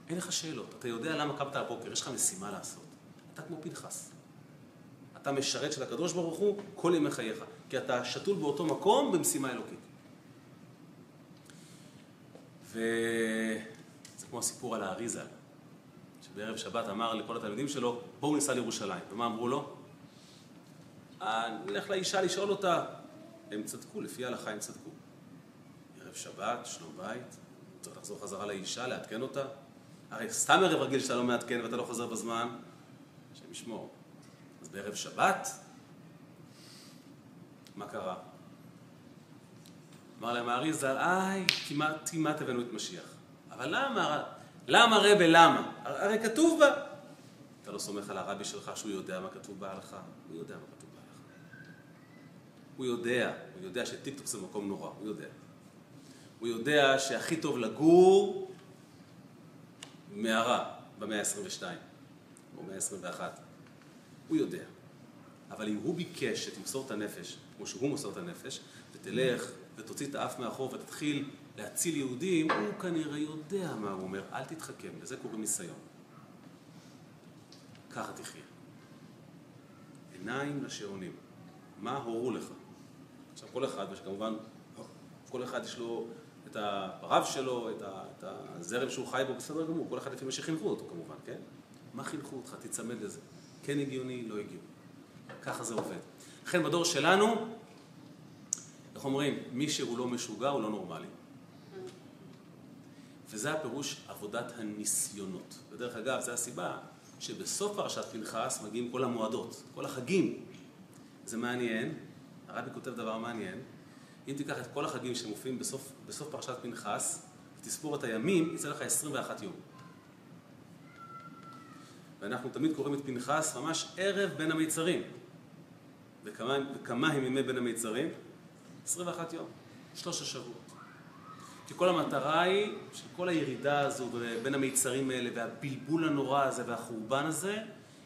אין לך שאלות, אתה יודע למה קמת הבוקר, יש לך משימה לעשות. אתה כמו פנחס. אתה משרת של הקדוש ברוך הוא כל ימי חייך, כי אתה שתול באותו מקום במשימה אלוקית. וזה כמו הסיפור על האריזה, שבערב שבת אמר לכל התלמידים שלו, בואו ניסע לירושלים. ומה אמרו לו? "אה, נלך לאישה לשאול אותה. הם צדקו, לפי ההלכה הם צדקו. ערב שבת, שלום בית, צריך לחזור חזרה לאישה, לעדכן אותה. הרי סתם ערב רגיל שאתה לא מעדכן ואתה לא חוזר בזמן, השם ישמור. אז בערב שבת, מה קרה? אמר להם האריזה, איי, כמעט, כמעט הבאנו את משיח. אבל למה? למה רבה, למה? הרי כתוב בה. אתה לא סומך על הרבי שלך שהוא יודע מה כתוב בהלכה? הוא יודע מה כתוב בהלכה. הוא יודע, הוא יודע שטיקטוק זה מקום נורא, הוא יודע. הוא יודע שהכי טוב לגור מערה במאה ה-22 או במאה ה-21. הוא יודע. אבל אם הוא ביקש שתמסור את הנפש, כמו שהוא מוסר את הנפש, ותלך ותוציא את האף מאחור ותתחיל להציל יהודים, הוא כנראה יודע מה הוא אומר. אל תתחכם, לזה קוראים ניסיון. ככה תחיה. עיניים לשעונים. מה הורו לך? עכשיו כל אחד, וכמובן, כל אחד יש לו את הרב שלו, את, הזרם שהוא חי בו, בסדר גמור, כל אחד לפי מה שחינכו אותו כמובן, כן? מה חינכו אותך? תיצמד לזה. כן הגיוני, לא הגיוני. ככה זה עובד. לכן בדור שלנו, איך אומרים, מי שהוא לא משוגע הוא לא נורמלי. וזה הפירוש עבודת הניסיונות. ודרך אגב, זו הסיבה שבסוף פרשת פנחס מגיעים כל המועדות, כל החגים. זה מעניין, הרבי כותב דבר מעניין, אם תיקח את כל החגים שמופיעים בסוף, בסוף פרשת פנחס, ותספור את הימים, יצא לך 21 יום. ואנחנו תמיד קוראים את פנחס ממש ערב בין המיצרים. וכמה, וכמה הם ימי בין המיצרים? 21 יום, שלוש השבועות. כי כל המטרה היא של כל הירידה הזו בין המיצרים האלה והבלבול הנורא הזה והחורבן הזה,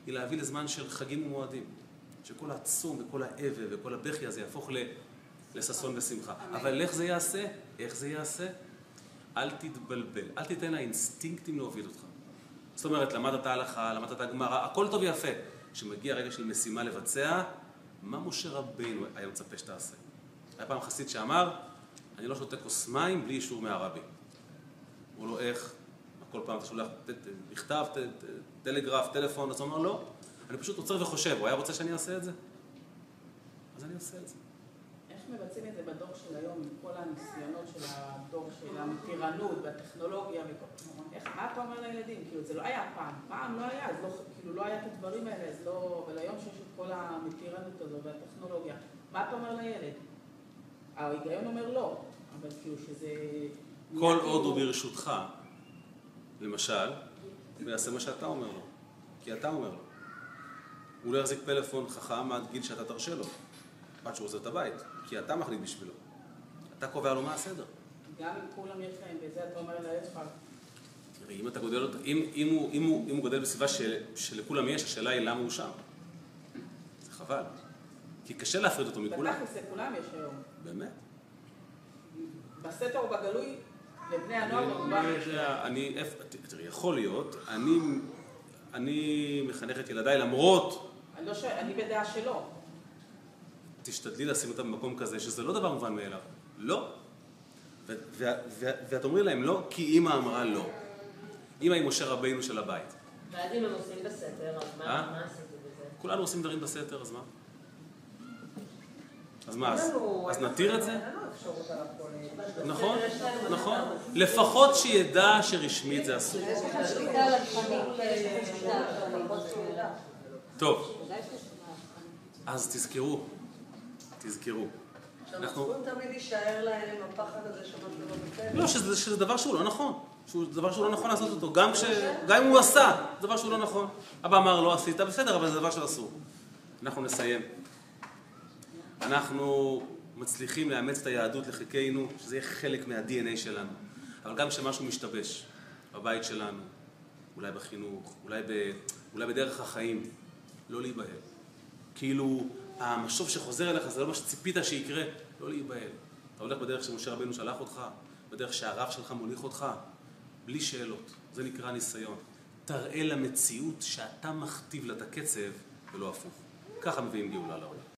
היא להביא לזמן של חגים ומועדים. שכל העצום וכל האבל וכל הבכי הזה יהפוך ל- לששון ושמחה. אבל איך זה יעשה? איך זה יעשה? אל תתבלבל, אל תיתן לאינסטינקטים להוביל אותך. זאת אומרת, למדת הלכה, למדת את הגמרא, הכל טוב ויפה. כשמגיע רגע של משימה לבצע, מה משה רבינו היה מצפה שתעשה? היה פעם חסיד שאמר, אני לא שותה כוס מים בלי אישור מהרבי. אמרו לו, איך? כל פעם אתה שולח מכתב, טלגרף, טלפון, אז הוא אמר, לא, אני פשוט עוצר וחושב, הוא היה רוצה שאני אעשה את זה? אז אני עושה את זה. מבצעים את זה בדור של היום, עם כל הניסיונות של הדור של המתירנות והטכנולוגיה וכל... איך, מה אתה אומר לילדים? כאילו, זה לא היה פעם. פעם לא היה, אז לא, כאילו, לא היה את הדברים האלה, אז לא... אבל היום שיש את כל המתירנות הזו והטכנולוגיה, מה אתה אומר לילד? ההיגיון אומר לא, אבל כאילו שזה... כל עוד הוא כאילו- ברשותך, למשל, הוא יעשה מה שאתה אומר לו, כי אתה אומר לו. הוא לא יחזיק פלאפון חכם עד גיל שאתה תרשה לו, עד שהוא עוזב את הבית, כי אתה מחליט בשבילו. אתה קובע לו מה הסדר. גם אם כולם יש להם, וזה אתה אומר לילד שלך, תראי, אם אתה גודל אותו, אם, אם, הוא, אם, הוא, אם הוא גודל בסביבה של, שלכולם יש, השאלה היא למה הוא שם. זה חבל. כי קשה להפריד אותו מכולם. בתכלס לכולם יש היום. באמת. בסתר או בגלוי, לבני הנוער ברובם יש. אני, איפה- תראי, יכול להיות, אני, אני מחנך את ילדיי למרות, אני לא שואל, אני בדעה שלא. תשתדלי לשים אותם במקום כזה, שזה לא דבר מובן מאליו. לא. ואת אומרים להם לא, כי אימא אמרה לא. אימא היא משה רבינו של הבית. ואז אם הם עושים בסתר, אז מה אה? עשיתי בזה? כולנו עושים דברים בסתר, אז מה? אז מה, אז, נתיר את זה? נכון, נכון. לפחות שידע שרשמית זה אסור. התכנים. טוב, אז תזכרו, תזכרו. שהמצפון תמיד יישאר להם הפחד הזה שמשהו לא בסדר. לא, שזה, שזה דבר שהוא לא נכון. שהוא דבר שהוא לא נכון לעשות אותו. גם, כש, גם אם הוא עשה, זה דבר שהוא לא נכון. אבא אמר לא עשית, בסדר, אבל זה דבר שאסור. אנחנו נסיים. אנחנו מצליחים לאמץ את היהדות לחיקנו, שזה יהיה חלק מה-DNA שלנו. אבל גם כשמשהו משתבש, בבית שלנו, אולי בחינוך, אולי, ב, אולי בדרך החיים, לא להיבהל. כאילו, המשוב שחוזר אליך זה לא מה שציפית שיקרה, לא להיבהל. אתה הולך בדרך שמשה רבנו שלח אותך, בדרך שהרב שלך מוליך אותך, בלי שאלות. זה נקרא ניסיון. תראה למציאות שאתה מכתיב לה את הקצב ולא הפוך. ככה מביאים גאולה לעולם.